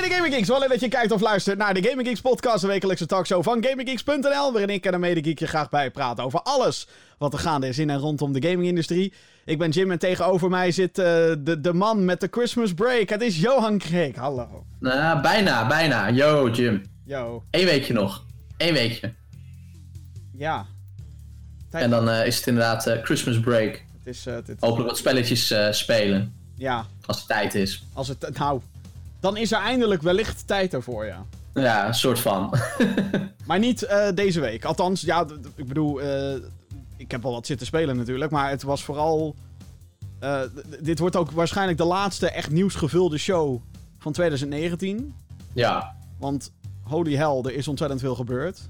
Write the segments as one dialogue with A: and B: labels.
A: bij de Gaming Geeks. Wel leuk dat je kijkt of luistert naar de Gaming Geeks podcast, de wekelijkse talkshow van GamingGeeks.nl, waarin ik en een medegeek je graag bijpraten over alles wat er gaande is in en rondom de gamingindustrie. Ik ben Jim en tegenover mij zit uh, de, de man met de Christmas break. Het is Johan Kreek. Hallo.
B: Nou, bijna, bijna. Yo, Jim.
A: Yo.
B: Eén weekje nog. Eén weekje.
A: Ja.
B: Tijd... En dan uh, is het inderdaad uh, Christmas break.
A: Het is, het...
B: Hopelijk wat spelletjes spelen.
A: Ja.
B: Als het tijd is.
A: Als het, nou, dan is er eindelijk wellicht tijd ervoor, ja.
B: Ja, een soort van.
A: maar niet uh, deze week. Althans, ja, ik bedoel, uh, ik heb wel wat zitten spelen natuurlijk, maar het was vooral. Uh, dit wordt ook waarschijnlijk de laatste echt nieuwsgevulde show van 2019.
B: Ja.
A: Want holy hell, er is ontzettend veel gebeurd.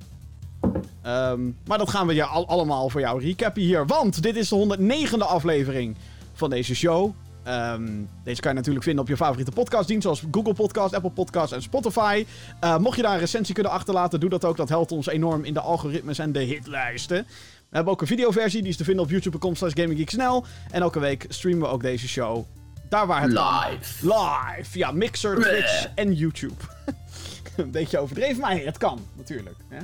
A: Um, maar dat gaan we ja al allemaal voor jou recappen hier. Want dit is de 109e aflevering van deze show. Um, deze kan je natuurlijk vinden op je favoriete podcastdienst, zoals Google Podcast, Apple Podcast en Spotify. Uh, mocht je daar een recensie kunnen achterlaten, doe dat ook. Dat helpt ons enorm in de algoritmes en de hitlijsten. We hebben ook een videoversie, die is te vinden op youtube.com slash gaminggeeksnl. En elke week streamen we ook deze show. Daar waar het
B: Live.
A: Kan. Live. Ja, Mixer, Twitch en YouTube. een beetje overdreven, maar het kan natuurlijk. Hè?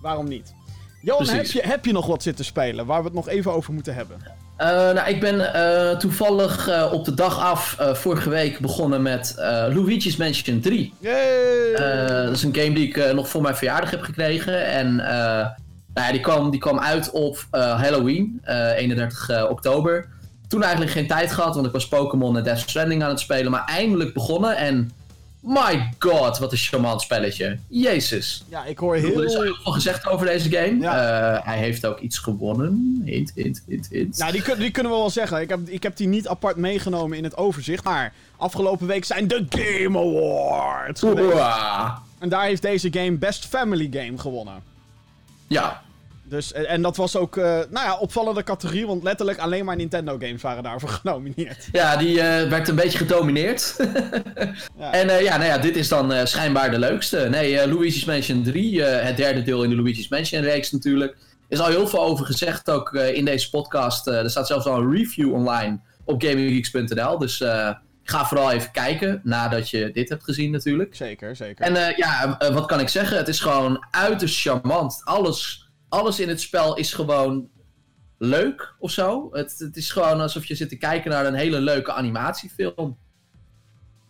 A: Waarom niet? Johan, heb je, heb je nog wat zitten spelen waar we het nog even over moeten hebben?
B: Uh, nou, ik ben uh, toevallig uh, op de dag af vorige week begonnen met Luigi's Mansion 3.
A: Yay!
B: dat is een game die ik nog voor mijn verjaardag heb gekregen. En nou ja, die, kwam, die kwam uit op Halloween, 31 oktober. Toen eigenlijk geen tijd gehad, want ik was Pokémon en Death Stranding aan het spelen. Maar eindelijk begonnen en My god, wat een charmant spelletje. Jezus.
A: Ja, ik hoor heel...
B: Er is heel veel gezegd over deze game. Ja. Uh, hij heeft ook iets gewonnen. Hint, hint, hint, hint.
A: Nou, die, die, kunnen we wel zeggen. Ik heb, ik heb die niet apart meegenomen in het overzicht. Maar afgelopen week zijn de Game Awards. En daar heeft deze game Best Family Game gewonnen.
B: Ja.
A: Dus, en dat was ook, uh, nou ja, opvallende categorie, want letterlijk alleen maar Nintendo games waren daarvoor genomineerd.
B: Ja, die uh, werd een beetje gedomineerd. ja. En uh, ja, nou ja, dit is dan schijnbaar de leukste. Nee, Luigi's Mansion 3, het derde deel in de Luigi's Mansion reeks natuurlijk. Er is al heel veel over gezegd ook in deze podcast. er staat zelfs al een review online op gaminggeeks.nl, dus... Ga vooral even kijken nadat je dit hebt gezien natuurlijk.
A: Zeker, zeker.
B: En ja, wat kan ik zeggen? Het is gewoon uiterst charmant. Alles alles in het spel is gewoon leuk of zo. Het, het is gewoon alsof je zit te kijken naar een hele leuke animatiefilm.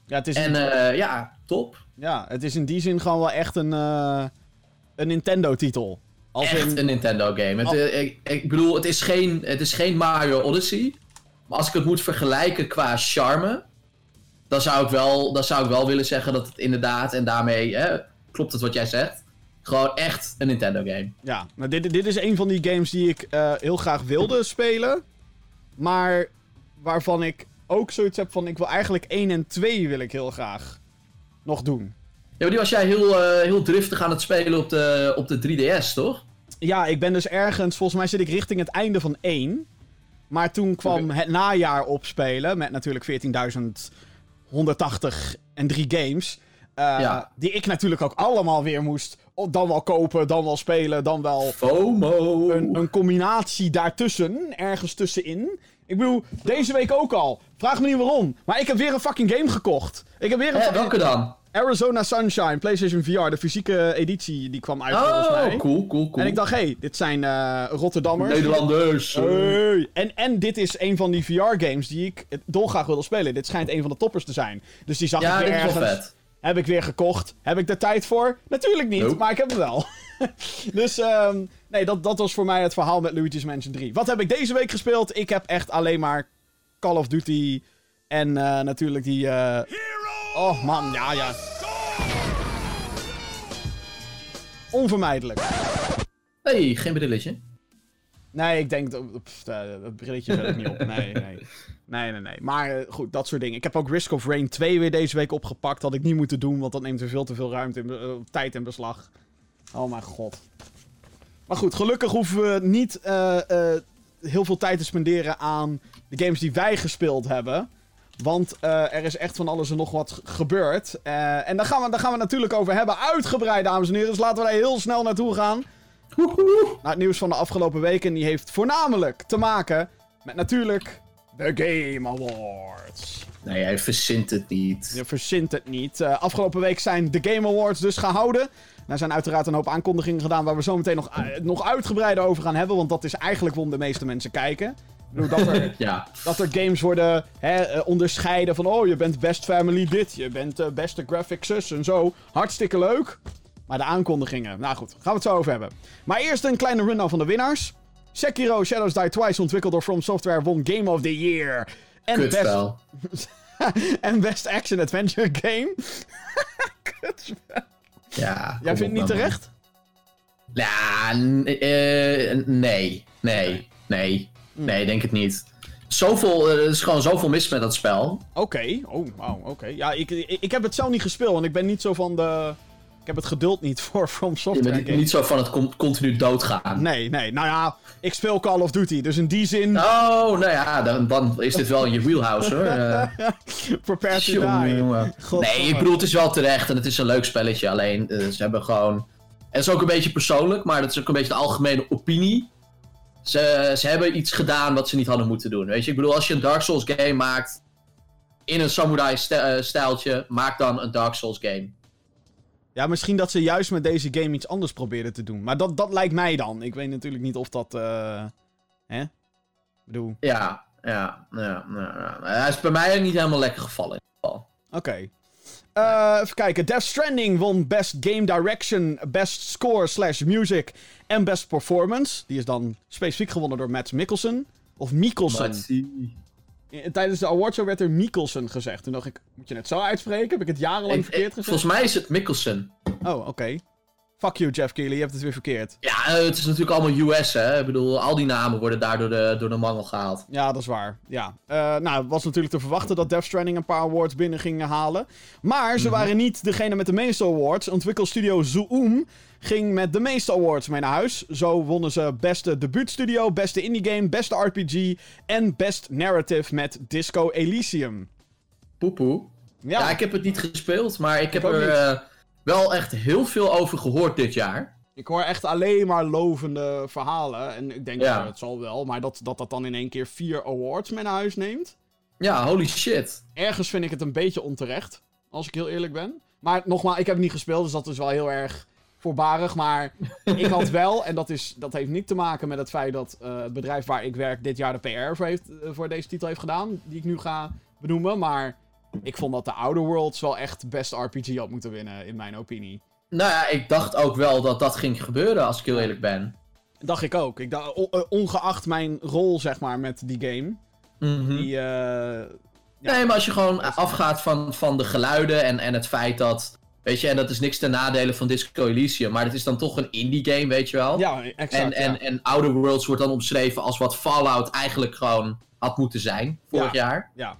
A: Ja, het is
B: en uh, ja, top.
A: Ja, het is in die zin gewoon wel echt een, uh, een Nintendo-titel.
B: Echt in... een Nintendo-game. Al... Ik, ik, bedoel, het is, geen, het is geen Mario Odyssey. Maar als ik het moet vergelijken qua charme... dan zou ik wel, dan zou ik wel willen zeggen dat het inderdaad... en daarmee hè, klopt het wat jij zegt gewoon echt een Nintendo game.
A: Ja, nou dit, dit is een van die games die ik uh, heel graag wilde spelen. Maar waarvan ik ook zoiets heb van ik wil eigenlijk 1 en 2 wil ik heel graag nog doen.
B: Ja, maar die was jij heel, uh, heel driftig aan het spelen op de, op de 3DS, toch?
A: Ja, ik ben dus ergens, volgens mij zit ik richting het einde van 1. Maar toen kwam okay. het najaar opspelen met natuurlijk 14.180 en 3 games. Uh, ja. Die ik natuurlijk ook allemaal weer moest dan wel kopen, dan wel spelen, dan wel...
B: FOMO!
A: Een, een combinatie daartussen, ergens tussenin. Ik bedoel, deze week ook al. Vraag me niet waarom. Maar ik heb weer een fucking game gekocht. Ik heb weer een
B: eh, welke dan?
A: Arizona Sunshine, PlayStation VR, de fysieke editie, die kwam uit
B: oh,
A: volgens mij.
B: cool, cool, cool.
A: En ik dacht, hé, hey, dit zijn uh, Rotterdammers.
B: Nederlanders.
A: Hey. En, en dit is een van die VR-games die ik dolgraag wilde spelen. Dit schijnt een van de toppers te zijn. Dus die zag
B: ja,
A: ik weer ergens...
B: Wel vet.
A: Heb ik weer gekocht. Heb ik er tijd voor? Natuurlijk niet, nope. maar ik heb hem wel. dus um, nee, dat, dat was voor mij het verhaal met Luigi's Mansion 3. Wat heb ik deze week gespeeld? Ik heb echt alleen maar Call of Duty en uh, natuurlijk die... Uh... Oh man, ja, ja. Onvermijdelijk.
B: hey, geen brilletje.
A: Nee, ik denk dat. Dat brilletje zet ik niet op. Nee, nee. Nee, nee, nee. Maar uh, goed, dat soort dingen. Ik heb ook Risk of Rain 2 weer deze week opgepakt. Had ik niet moeten doen, want dat neemt er veel te veel ruimte in, uh, tijd in beslag. Oh mijn god. Maar goed, gelukkig hoeven we niet uh, heel veel tijd te spenderen aan de games die wij gespeeld hebben. Want er is echt van alles en nog wat gebeurd. en daar gaan, we, daar gaan we natuurlijk over hebben. Uitgebreid, dames en heren. Dus laten we daar heel snel naartoe gaan. Naar het nieuws van de afgelopen weken. Die heeft voornamelijk te maken met natuurlijk De Game Awards.
B: Nee, hij verzint het niet.
A: Je verzint het niet. Uh, afgelopen week zijn de Game Awards dus gehouden. Er zijn uiteraard een hoop aankondigingen gedaan waar we zo meteen nog, uh, nog uitgebreider over gaan hebben. Want dat is eigenlijk waarom de meeste mensen kijken. Dat, er,
B: ja.
A: dat er games worden hè, uh, onderscheiden van... Oh, je bent best family dit, je bent beste graphics zus en zo. Hartstikke leuk. Maar de aankondigingen, nou goed, gaan we het zo over hebben. Maar eerst een kleine rundown van de winnaars. Sekiro Shadows Die Twice, ontwikkeld door From Software, won Game of the Year.
B: En best...
A: en Best Action Adventure Game. Kutspel.
B: Ja,
A: Jij vindt het niet terecht?
B: Ja, uh, nee. Nee. Nee. Nee, denk het niet. Zoveel, er is gewoon zoveel mis met dat spel.
A: Oké, okay. oh, wow, oké. Ja, ik, ik, ik, heb het zelf niet gespeeld, want ik ben niet zo van de... Ik heb het geduld niet voor From Software.
B: Je bent niet zo van het continu doodgaan.
A: Nee, nee. Nou ja, ik speel Call of Duty, dus in die zin...
B: Oh, nou ja, dan, dan is dit wel in je wheelhouse hoor. Uh...
A: Prepare to die.
B: Nee, ik bedoel, het is wel terecht en het is een leuk spelletje. Alleen, uh, ze hebben gewoon... En het is ook een beetje persoonlijk, maar dat is ook een beetje de algemene opinie. Ze, ze hebben iets gedaan wat ze niet hadden moeten doen. Weet je, ik bedoel, als je een Dark Souls game maakt... in een samurai-stijltje, maak dan een Dark Souls game.
A: Ja, misschien dat ze juist met deze game iets anders probeerden te doen. Maar dat, dat lijkt mij dan. Ik weet natuurlijk niet of dat. Uh, hè? Ik bedoel.
B: Ja, ja, ja, ja, Hij is bij mij niet helemaal lekker gevallen.
A: Oké. Okay. Uh, even kijken. Death Stranding won Best Game Direction, Best Score slash Music en Best Performance. Die is dan specifiek gewonnen door Matt Mikkelsen. Of Mikkelsen. Tijdens de awardshow werd er Mikkelsen gezegd. Toen dacht ik, moet je het zo uitspreken? Heb ik het jarenlang ik, verkeerd gezegd?
B: Volgens mij is het Mikkelsen.
A: Oh, oké. Fuck you, Jeff Keighley, je hebt het weer verkeerd.
B: Ja, eh, het is natuurlijk allemaal US, hè. Ik bedoel, al die namen worden daar door de, door de mangel gehaald.
A: Ja, dat is waar. Ja. Uh, nou, was natuurlijk te verwachten dat Death Stranding een paar awards binnen ging halen. Maar ze mhm. waren niet degene met de meeste awards. Ontwikkelstudio Zoom ging met de meeste awards mee naar huis. Zo wonnen ze beste debuutstudio, beste indie game, beste RPG en best narrative met Disco Elysium.
B: Poepoe. Ja. ja, ik heb het niet gespeeld, maar ik heb er uh, wel echt heel veel over gehoord dit jaar.
A: Ik hoor echt alleen maar lovende verhalen. En ik denk, ja. Het zal wel. Maar dat, dat dat dan in één keer vier awards mee naar huis neemt.
B: Ja, holy shit.
A: Ergens vind ik het een beetje onterecht. Als ik heel eerlijk ben. Maar nogmaals, ik heb het niet gespeeld. Dus dat is wel heel erg voorbarig. Maar ik had wel, en dat, is, dat heeft niet te maken met het feit dat uh, het bedrijf waar ik werk dit jaar de PR voor, heeft, uh, voor deze titel heeft gedaan. Die ik nu ga benoemen. Maar ik vond dat de Outer Worlds wel echt best RPG had moeten winnen, in mijn opinie.
B: Nou ja, ik dacht ook wel dat dat ging gebeuren, als ik heel eerlijk ben.
A: Dacht ik ook. Ik dacht, ongeacht mijn rol, zeg maar, met die game.
B: Mm -hmm.
A: Die, uh,
B: ja. Nee, maar als je gewoon afgaat van, van de geluiden en, en het feit dat Weet je, en dat is niks ten nadele van Disco Elysium, maar het is dan toch een indie game, weet je wel?
A: Ja, exact.
B: En, en, en Outer Worlds wordt dan omschreven als wat Fallout eigenlijk gewoon had moeten zijn vorig jaar.
A: Ja.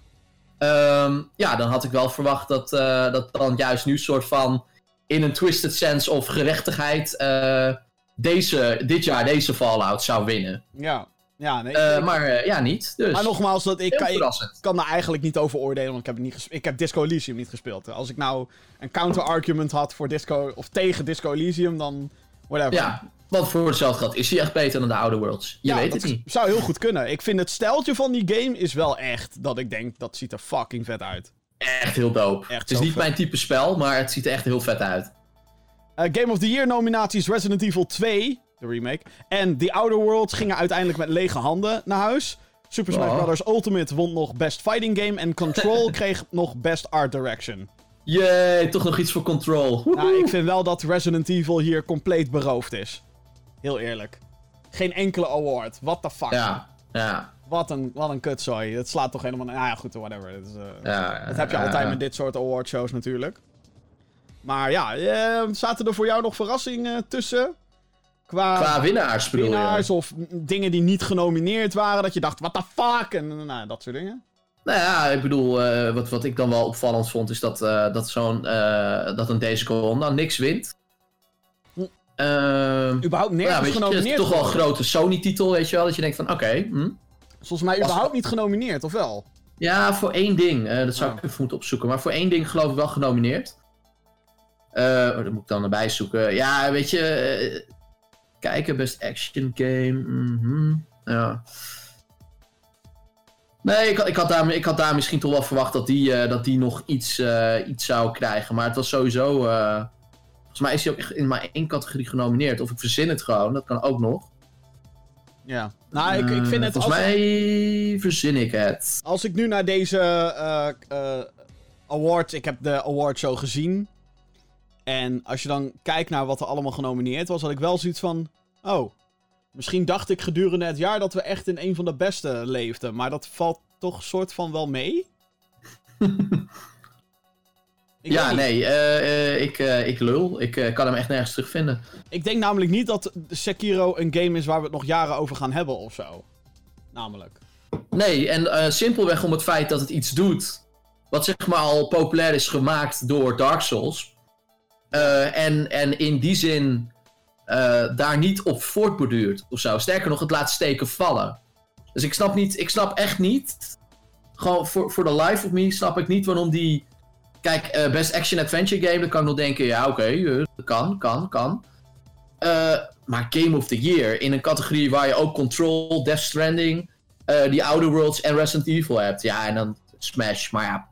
B: Um, ja, dan had ik wel verwacht dat, uh, dat dan juist nu soort van in een twisted sense of gerechtigheid uh, deze, dit jaar deze Fallout zou winnen.
A: Ja. Ja, nee.
B: Uh, maar uh, ja, niet. Dus.
A: Maar nogmaals, dat ik, kan, ik kan daar eigenlijk niet over oordelen, want ik heb, niet ik heb Disco Elysium niet gespeeld. Als ik nou een counter-argument had voor Disco, of tegen Disco Elysium, dan whatever.
B: Ja, want voor hetzelfde geld is hij echt beter dan de Outer Worlds. Je ja, weet het niet.
A: zou heel goed kunnen. Ik vind het steltje van die game is wel echt dat ik denk, dat ziet er fucking vet uit.
B: Echt heel dope. Echt het is niet mijn type spel, maar het ziet er echt heel vet uit.
A: Uh, Game of the Year nominaties Resident Evil 2, de remake. En The Outer Worlds gingen uiteindelijk met lege handen naar huis. Super Smash oh. Bros. Ultimate won nog Best Fighting Game. En Control kreeg nog Best Art Direction.
B: Jee, toch nog iets voor Control.
A: Nou, ik vind wel dat Resident Evil hier compleet beroofd is. Heel eerlijk. Geen enkele award. What the fuck.
B: Ja, ja.
A: Wat een, wat een kutzooi. Het slaat toch helemaal... Nou ja, goed, whatever. Dat, is, uh, ja, dat heb je altijd met dit soort awardshows natuurlijk. Maar ja, uh, zaten er voor jou nog verrassingen tussen?
B: Qua, Qua winnaars,
A: winnaars of dingen die niet genomineerd waren. Dat je dacht, what the fuck? En nou, dat soort dingen.
B: Nou ja, ik bedoel, uh, wat, wat ik dan wel opvallend vond, is dat, uh, dat, zo'n, uh, dat een deze corona niks wint.
A: Hm. überhaupt nergens ja, genomineerd. Het
B: is toch wel een grote Sony-titel, weet je wel. Dat je denkt van, oké. Okay, hm.
A: Volgens mij überhaupt niet genomineerd, of wel?
B: Ja, voor één ding. dat zou oh. ik even moeten opzoeken. Maar voor één ding geloof ik wel genomineerd. Uh, dat moet ik dan erbij zoeken. Ja, weet je, kijken, best action game. Mm -hmm. Ja. Nee, ik, ik, had daar, ik had daar misschien toch wel verwacht dat die, uh, dat die nog iets, uh, iets zou krijgen. Maar het was sowieso. Uh, volgens mij is hij ook echt in maar één categorie genomineerd. Of ik verzin het gewoon, dat kan ook nog.
A: Ja, nou, ik, ik vind het.
B: Volgens als... mij verzin ik het.
A: Als ik nu naar deze award. Ik heb de awardshow gezien. En als je dan kijkt naar wat er allemaal genomineerd was, had ik wel zoiets van. Oh, misschien dacht ik gedurende het jaar dat we echt in een van de beste leefden. Maar dat valt toch soort van wel mee.
B: ja, nee, uh, uh, ik, uh, ik lul. Ik kan hem echt nergens terugvinden.
A: Ik denk namelijk niet dat Sekiro een game is waar we het nog jaren over gaan hebben of zo. Namelijk.
B: Nee, en simpelweg om het feit dat het iets doet. Wat zeg maar al populair is gemaakt door Dark Souls. En, en in die zin uh, daar niet op voortborduurt of zo. Sterker nog, het laat steken vallen. Dus ik snap niet, ik snap echt niet. Gewoon voor the life of me snap ik niet waarom die. Kijk, uh, Best Action Adventure Game, dan kan ik nog denken, ja, oké, okay, kan, kan, kan. maar Game of the Year in een categorie waar je ook Control, Death Stranding, die Outer Worlds en Resident Evil hebt. Ja, en dan Smash, maar ja.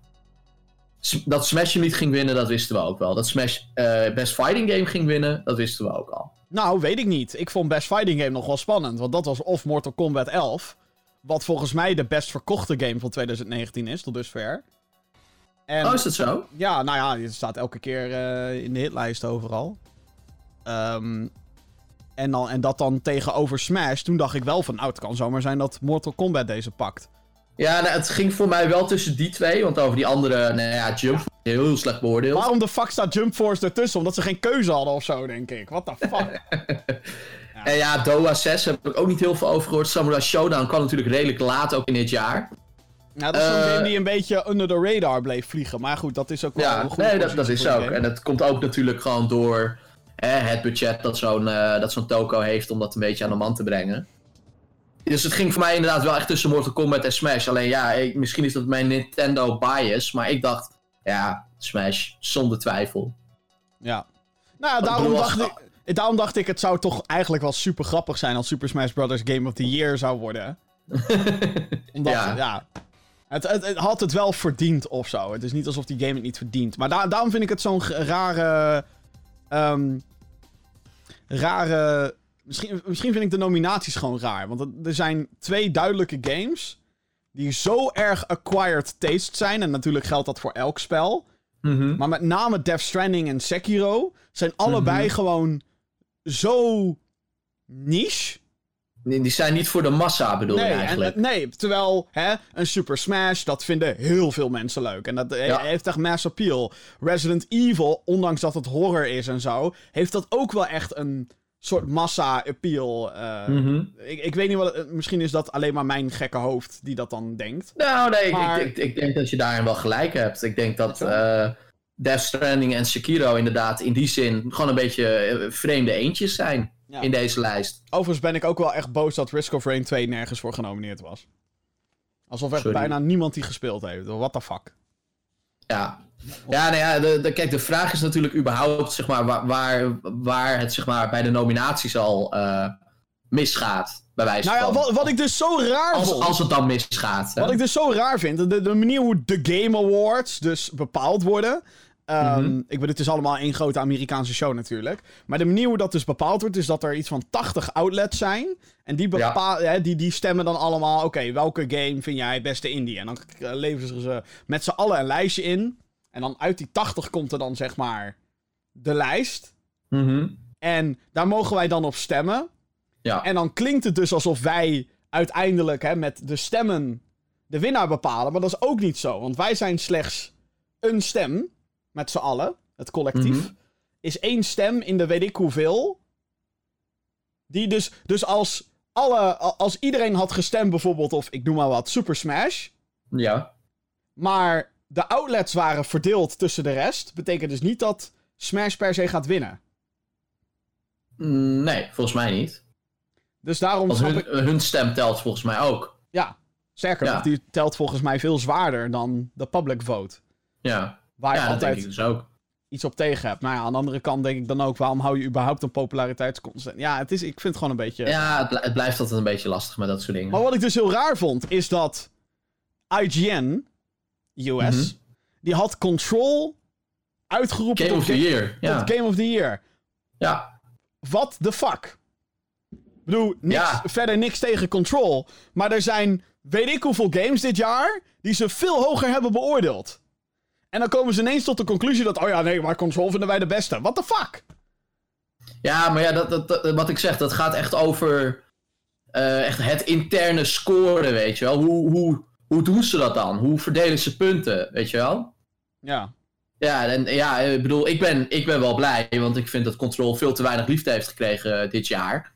B: Dat Smash niet ging winnen, dat wisten we ook wel. Dat Smash Best Fighting Game ging winnen, dat wisten we ook al.
A: Nou, weet ik niet. Ik vond Best Fighting Game nog wel spannend. Want dat was of Mortal Kombat 11. Wat volgens mij de best verkochte game van 2019 is, tot dusver.
B: En, oh, is dat zo?
A: Ja, nou ja, het staat elke keer uh, in de hitlijst overal. Um, en, dan, en dat dan tegenover Smash, toen dacht ik wel van, nou, het kan zomaar zijn dat Mortal Kombat deze pakt.
B: Ja, nou, het ging voor mij wel tussen die twee, want over die andere, nou ja, Jump heel slecht beoordeeld.
A: Waarom de fuck staat Jump Force ertussen? Omdat ze geen keuze hadden of zo, denk ik. What the fuck?
B: ja. En ja, Doa 6 heb ik ook niet heel veel over gehoord. Samurai Showdown kwam natuurlijk redelijk laat, ook in dit jaar.
A: Ja, dat is een uh, game die een beetje under the radar bleef vliegen. Maar goed, dat is ook wel
B: ja, een Nee, dat, dat is ook. En dat komt ook natuurlijk gewoon door het budget dat zo'n uh, dat zo'n toko heeft om dat een beetje aan de man te brengen. Dus het ging voor mij inderdaad wel echt tussen Mortal Kombat en Smash. Alleen ja, ik, misschien is dat mijn Nintendo bias. Maar ik dacht, ja, Smash, zonder twijfel.
A: Ja. Nou, daarom dacht, ik, daarom dacht ik, het zou toch eigenlijk wel super grappig zijn als Super Smash Bros. Game of the Year zou worden. Omdat, ja. ja het, het, had het wel verdiend of zo. Het is niet alsof die game het niet verdient. Maar daarom vind ik het zo'n rare. Um, rare. Misschien, misschien vind ik de nominaties gewoon raar. Want er zijn twee duidelijke games die zo erg acquired taste zijn. En natuurlijk geldt dat voor elk spel. Mhm. Maar met name Death Stranding en Sekiro zijn allebei mhm. gewoon zo niche.
B: Nee, die zijn niet voor de massa, bedoel
A: nee,
B: je eigenlijk?
A: En, nee, terwijl hè, een Super Smash, dat vinden heel veel mensen leuk. En dat heeft echt mass appeal. Resident Evil, ondanks dat het horror is en zo, heeft dat ook wel echt een soort massa-appeal. Uh, ik, ik weet niet wat. misschien is dat alleen maar mijn gekke hoofd die dat dan denkt.
B: Nou, nee, ik, ik, ik, denk dat je daarin wel gelijk hebt. Ik denk dat uh, Death Stranding en Sekiro inderdaad in die zin gewoon een beetje eh, vreemde eentjes zijn in deze lijst.
A: Overigens ben ik ook wel echt boos dat Risk of Rain 2 nergens voor genomineerd was. Alsof er bijna niemand die gespeeld heeft. What the fuck.
B: Ja, ja, nou ja, de, de, kijk, de vraag is natuurlijk überhaupt zeg maar, waar, waar, waar het zeg maar, bij de nominaties al uh, misgaat. Bij wijze
A: nou ja, wat, wat, ik dus zo raar
B: als,
A: vond.
B: Als het dan misgaat.
A: Wat ik dus zo raar vind, de, de manier hoe de Game Awards dus bepaald worden. Um, Ik bedoel, het is allemaal één grote Amerikaanse show natuurlijk. Maar de manier hoe dat dus bepaald wordt, is dat er iets van 80 outlets zijn. En die, bepaal, ja. die, die stemmen dan allemaal, oké, welke game vind jij het beste indie? En dan leveren ze met z'n allen een lijstje in. En dan uit die 80 komt er dan zeg maar de lijst.
B: Mhm.
A: En daar mogen wij dan op stemmen.
B: Ja.
A: En dan klinkt het dus alsof wij uiteindelijk hè, met de stemmen de winnaar bepalen. Maar dat is ook niet zo. Want wij zijn slechts een stem. Met z'n allen. Het collectief. Mhm. Is één stem in de weet ik hoeveel. Die dus, dus als, alle, als iedereen had gestemd bijvoorbeeld, of ik noem maar wat, Super Smash.
B: Ja.
A: Maar de outlets waren verdeeld tussen de rest. Betekent dus niet dat Smash per se gaat winnen.
B: Mm, nee, volgens mij niet.
A: Dus daarom.
B: hun, ik... hun stem telt volgens mij ook.
A: Ja, sterker nog, die telt volgens mij veel zwaarder dan de public vote.
B: Ja,
A: waar
B: je
A: ja, altijd
B: denk ik dus ook.
A: iets op tegen hebt. Nou ja, aan de andere kant denk ik dan ook, waarom hou je überhaupt een populariteitsconstant? Ja, het is, ik vind het gewoon een beetje.
B: Ja, het, blijft altijd een beetje lastig met dat soort dingen.
A: Maar wat ik dus heel raar vond, is dat IGN, US,
B: Mhm.
A: die had Control uitgeroepen
B: Game
A: tot,
B: of the Year. Ja.
A: Game of the Year.
B: ja.
A: What the fuck? Ik bedoel, niks,
B: Ja.
A: verder niks tegen Control. Maar er zijn weet ik hoeveel games dit jaar die ze veel hoger hebben beoordeeld. En dan komen ze ineens tot de conclusie dat, oh ja, nee, maar Control vinden wij de beste. What the fuck?
B: Ja, maar ja, dat, dat, dat- wat ik zeg, dat gaat echt over eh, echt het interne scoren, weet je wel. Hoe, hoe, hoe doen ze dat dan? Hoe verdelen ze punten, weet je wel?
A: Ja.
B: Ja, en ja, ik bedoel, ik ben, ik ben wel blij, want ik vind dat Control veel te weinig liefde heeft gekregen eh, dit jaar.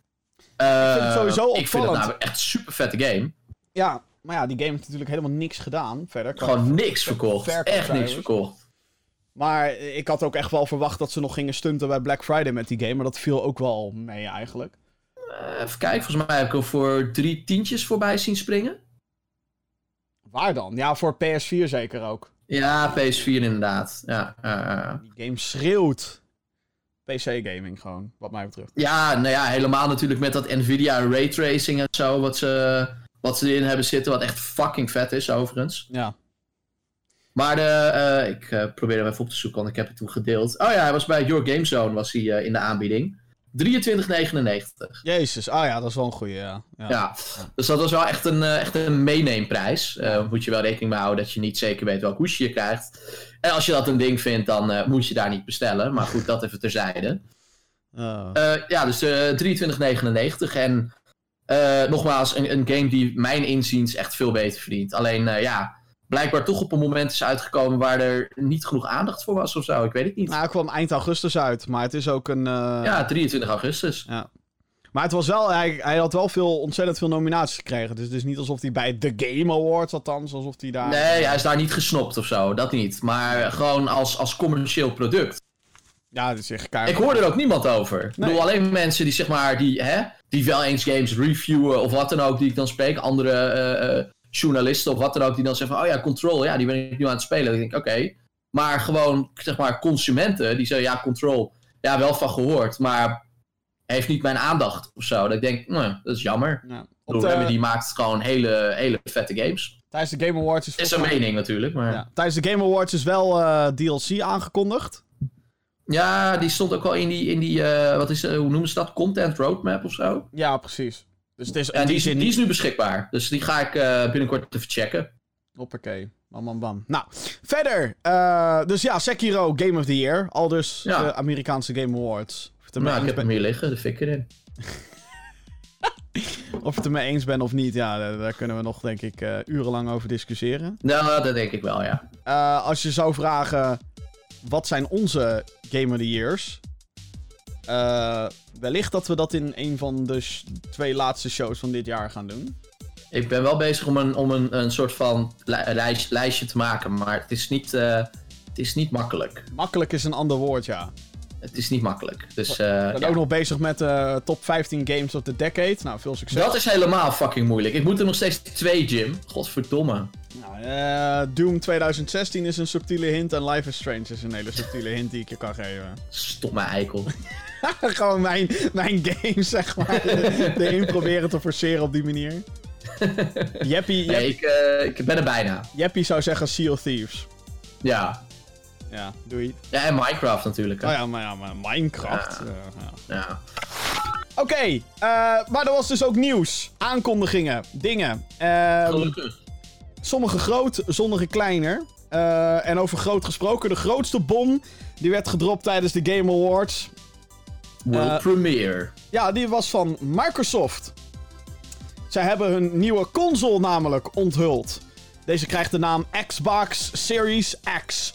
B: Eh,
A: vind het sowieso
B: Ik vind het
A: opvallend.
B: nou echt een super vette game.
A: Ja, maar ja, die game heeft natuurlijk helemaal niks gedaan verder.
B: Gewoon niks verkocht. Echt niks verkocht.
A: Maar ik had ook echt wel verwacht dat ze nog gingen stunten bij Black Friday met die game. Maar dat viel ook wel mee eigenlijk.
B: Eh, even kijken, volgens mij heb ik hem voor drie tientjes voorbij zien springen.
A: Waar dan? Ja, voor PS4 zeker ook.
B: Ja, PS4 inderdaad. Ja,
A: Die game schreeuwt. PC-gaming gewoon, wat mij betreft.
B: ja, nou ja, helemaal natuurlijk met dat Nvidia raytracing en zo, wat ze, wat ze erin hebben zitten, wat echt fucking vet is overigens.
A: Ja.
B: Maar de, eh, ik eh, probeer hem even op te zoeken, want ik heb het toen gedeeld. Oh ja, hij was bij Your Game Zone was hij, eh, in de aanbieding. 23,99.
A: Jezus, ah ja, dat is wel een goeie, ja. ja.
B: Ja, dus dat was wel echt een, eh, echt een meeneemprijs. Eh moet je wel rekening mee houden dat je niet zeker weet welk hoesje je krijgt. En als je dat een ding vindt, dan eh, moet je daar niet bestellen. Maar goed, dat even terzijde.
A: Oh.
B: Ja, dus eh 23,99. En nogmaals, een, een game die mijn inziens echt veel beter verdient. Alleen, ja, blijkbaar toch op een moment is uitgekomen waar er niet genoeg aandacht voor was of zo. Ik weet het niet.
A: nou, hij kwam eind augustus uit, maar het is ook een... eh,
B: ja, 23 augustus.
A: Maar het was wel, hij, hij had wel veel, ontzettend veel nominaties gekregen. Dus het is niet alsof hij bij The Game Awards, althans, alsof hij daar...
B: Nee, hij is daar niet gesnopt of zo. Dat niet. Maar gewoon als, als commercieel product.
A: Ja, dus echt kaart.
B: Ik hoor er ook niemand over. Ik bedoel, alleen mensen die zeg maar, die, hè, die wel eens games reviewen of wat dan ook, die ik dan spreek. Andere eh, eh, journalisten of wat dan ook, die dan zeggen van, oh ja, Control, ja, die ben ik nu aan het spelen. Dan denk ik, oké. Maar gewoon, zeg maar, consumenten, die zeggen, ja, Control, ja, wel van gehoord, maar heeft niet mijn aandacht of zo. Dat ik denk, nou, dat is jammer.
A: Ja. Op de-
B: Remedy maakt gewoon hele, hele vette games.
A: tijdens de Game Awards is,
B: is een mening natuurlijk, maar...
A: ja, tijdens de Game Awards is wel eh, DLC aangekondigd.
B: Ja, die stond ook wel in die, in die eh, wat is, eh, hoe noemen ze dat? Content roadmap of zo?
A: Ja, precies. Dus het is
B: En die,
A: die
B: is,
A: zin
B: die is nu beschikbaar. Dus die ga ik eh, binnenkort even checken.
A: Hoppakee. Bam, bam, bam. Nou, verder. eh, dus ja, Sekiro Game of the Year. Al dus
B: Ja.
A: de Amerikaanse Game Awards. Of mee
B: Nou, ik heb
A: bent-
B: hem hier liggen, de fik erin.
A: Of je het er mee eens bent of niet, ja, daar, daar kunnen we nog, denk ik, eh, urenlang over discussiëren.
B: Nou, dat denk ik wel, ja.
A: Eh, als je zou vragen, wat zijn onze Game of the Years? Eh, wellicht dat we dat in een van de twee laatste shows van dit jaar gaan doen.
B: Ik ben wel bezig om een, om een, een soort van li- lijst- lijstje te maken, maar het is niet, eh, het is niet makkelijk.
A: Makkelijk is een ander woord, ja.
B: Het is niet makkelijk. Dus
A: Ik ben
B: ja.
A: ook nog bezig met de top 15 games of the decade. Nou, veel succes.
B: dat is helemaal fucking moeilijk. Ik moet er nog steeds twee, Jim. Godverdomme.
A: Nou, eh, Doom 2016 is een subtiele hint en Life is Strange is een hele subtiele hint die ik je kan geven.
B: Stomme eikel.
A: Gewoon mijn, mijn game, zeg maar, erin proberen te forceren op die manier. Jeppie,
B: Nee,
A: Jep-
B: ik, ik ben er bijna.
A: Jeppie zou zeggen Sea of Thieves.
B: Ja.
A: Ja, doei.
B: Ja, en Minecraft natuurlijk. hè.
A: Oh ja, maar, ja, maar Minecraft.
B: Ja.
A: eh, ja.
B: Ja.
A: Oké, eh, maar er was dus ook nieuws. Aankondigingen, dingen. Ehm,
B: Gelukkig.
A: sommige groot, sommige kleiner. Eh, en over groot gesproken, de grootste bom die werd gedropt tijdens de Game Awards.
B: World Premiere.
A: Ja, die was van Microsoft. Zij hebben hun nieuwe console namelijk onthuld. Deze krijgt de naam Xbox Series X.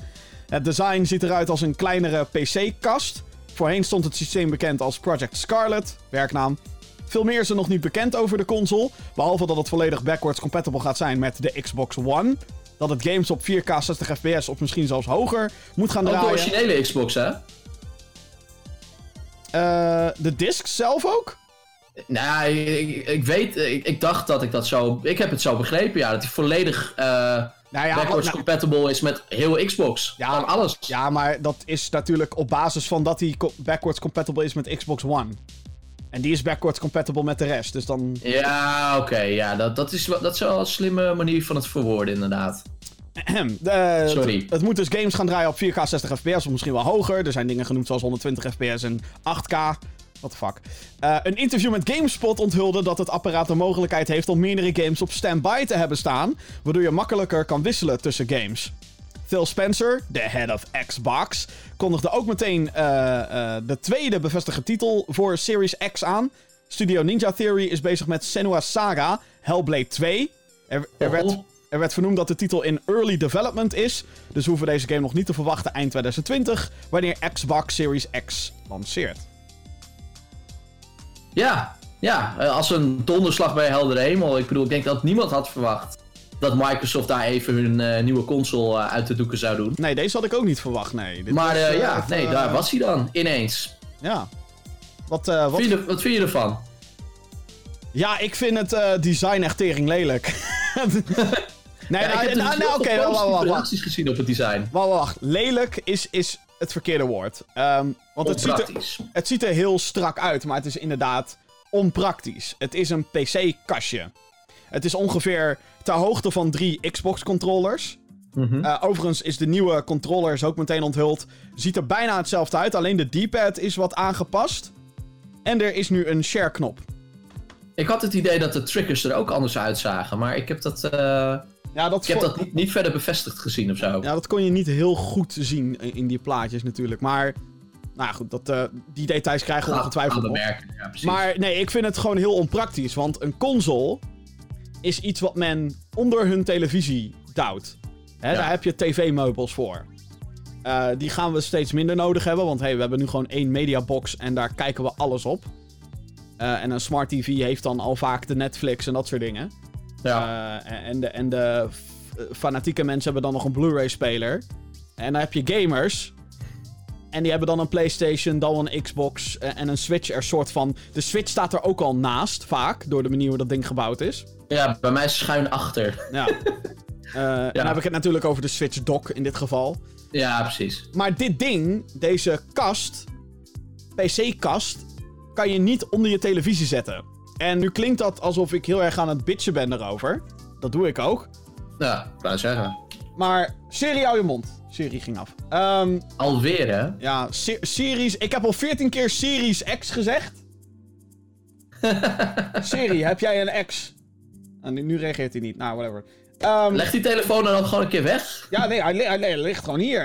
A: Het design ziet eruit als een kleinere PC-kast. Voorheen stond het systeem bekend als Project Scarlet, werknaam. Veel meer is er nog niet bekend over de console, behalve dat het volledig backwards compatible gaat zijn met de Xbox One. Dat het games op 4K 60 fps of misschien zelfs hoger moet gaan
B: Ook de
A: draaien.
B: originele Xbox, hè?
A: Eh, de discs zelf ook?
B: Nou, ik, ik weet, ik, ik dacht dat ik dat zo. Ik heb het zo begrepen, ja. Dat hij volledig eh
A: Nou ja,
B: backwards
A: nou-
B: compatible is met heel Xbox.
A: Ja,
B: Van alles.
A: Ja, maar dat is natuurlijk op basis van dat hij backwards compatible is met Xbox One. En die is backwards compatible met de rest, dus dan...
B: Ja, oké. ja, dat, dat, is, dat is wel een slimme manier van het verwoorden, inderdaad.
A: De, Sorry. Het, het, moet dus games gaan draaien op 4K 60 fps, of misschien wel hoger. Er zijn dingen genoemd zoals 120 fps en 8K. What the fuck. Uh, een interview met GameSpot onthulde dat het apparaat de mogelijkheid heeft om meerdere games op standby te hebben staan, waardoor je makkelijker kan wisselen tussen games. Phil Spencer, de head of Xbox, kondigde ook meteen uh, uh, de tweede bevestigde titel voor Series X aan. Studio Ninja Theory is bezig met Senua Saga Hellblade 2. Er, er, werd, er werd vernoemd dat de titel in early development is. Dus we hoeven deze game nog niet te verwachten eind 2020, wanneer Xbox Series X lanceert.
B: Ja, ja, eh, als een donderslag bij helder hemel. Ik bedoel, ik denk dat niemand had verwacht dat Microsoft daar even hun uh, nieuwe console uh, uit de doeken zou doen.
A: Nee, deze had ik ook niet verwacht, nee.
B: Dit maar was, ja, nee, daar was hij dan, ineens.
A: Ja. Wat, wat...
B: Vind je, wat vind je ervan?
A: Ja, ik vind het design echt tering lelijk.
B: nee, ja, ik heb nou, nou, oké, wacht, wacht, reacties gezien op het design.
A: Wacht, wacht. Lelijk is, is het verkeerde woord. Um, want het ziet, er, het ziet er heel strak uit, maar het is inderdaad onpraktisch. Het is een PC-kastje. Het is ongeveer ter hoogte van drie Xbox-controllers. Mm -hmm. uh, overigens is de nieuwe controller is ook meteen onthuld. Ziet er bijna hetzelfde uit, alleen de D-pad is wat aangepast. En er is nu een share-knop.
B: Ik had het idee dat de triggers er ook anders uitzagen, maar ik heb dat. Uh... Ja, dat ik heb dat niet, niet, verder bevestigd gezien of zo.
A: Ja, dat kon je niet heel goed zien in die plaatjes natuurlijk. Maar, nou goed, dat, uh, die details krijgen we ongetwijfeld nog. Ja, maar nee, ik vind het gewoon heel onpraktisch. Want een console is iets wat men onder hun televisie duwt. Hè, Daar heb je tv-meubels voor. Uh, die gaan we steeds minder nodig hebben. Want hey, we hebben nu gewoon één mediabox en daar kijken we alles op. Uh, en een smart TV heeft dan al vaak de Netflix en dat soort dingen. Ja. Uh, en de, en de fanatieke mensen hebben dan nog een Blu-ray-speler. En dan heb je gamers. En die hebben dan een PlayStation, dan een Xbox en een Switch er soort van. De Switch staat er ook al naast, vaak, door de manier hoe dat ding gebouwd is.
B: Ja, bij mij schuin achter.
A: Ja. Uh, ja. Dan heb ik het natuurlijk over de Switch Dock in dit geval.
B: Ja, precies.
A: Maar dit ding, deze kast, PC-kast, kan je niet onder je televisie zetten. En nu klinkt dat alsof ik heel erg aan het bitchen ben erover. Dat doe ik ook.
B: Ja, ik zeggen.
A: Maar serie hou je mond. Serie ging af. Um,
B: Alweer, hè?
A: Ja, series. Ik heb al 14 keer Series X gezegd. serie, heb jij een X? En nu, nu, reageert hij niet. Nou, whatever.
B: Um, Leg die telefoon dan ook gewoon een keer weg?
A: Ja, nee, hij, hij, hij ligt gewoon hier.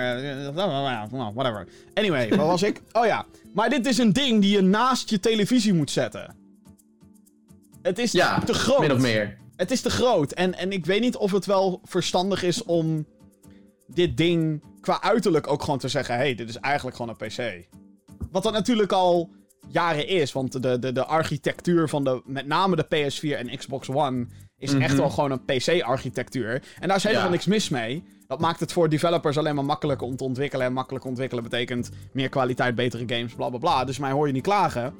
A: Whatever. Anyway, waar was ik? Oh ja. Maar dit is een ding die je naast je televisie moet zetten. Het is
B: ja,
A: te groot.
B: min of meer.
A: Het is te groot. En, en ik weet niet of het wel verstandig is om dit ding qua uiterlijk ook gewoon te zeggen: hey, dit is eigenlijk gewoon een PC. Wat dat natuurlijk al jaren is, want de, de, de architectuur van de, met name de PS4 en Xbox One is echt mhm. wel gewoon een PC-architectuur. En daar is helemaal niks mis mee. Dat maakt het voor developers alleen maar makkelijker om te ontwikkelen. En makkelijk ontwikkelen betekent meer kwaliteit, betere games, bla bla bla. Dus mij hoor je niet klagen.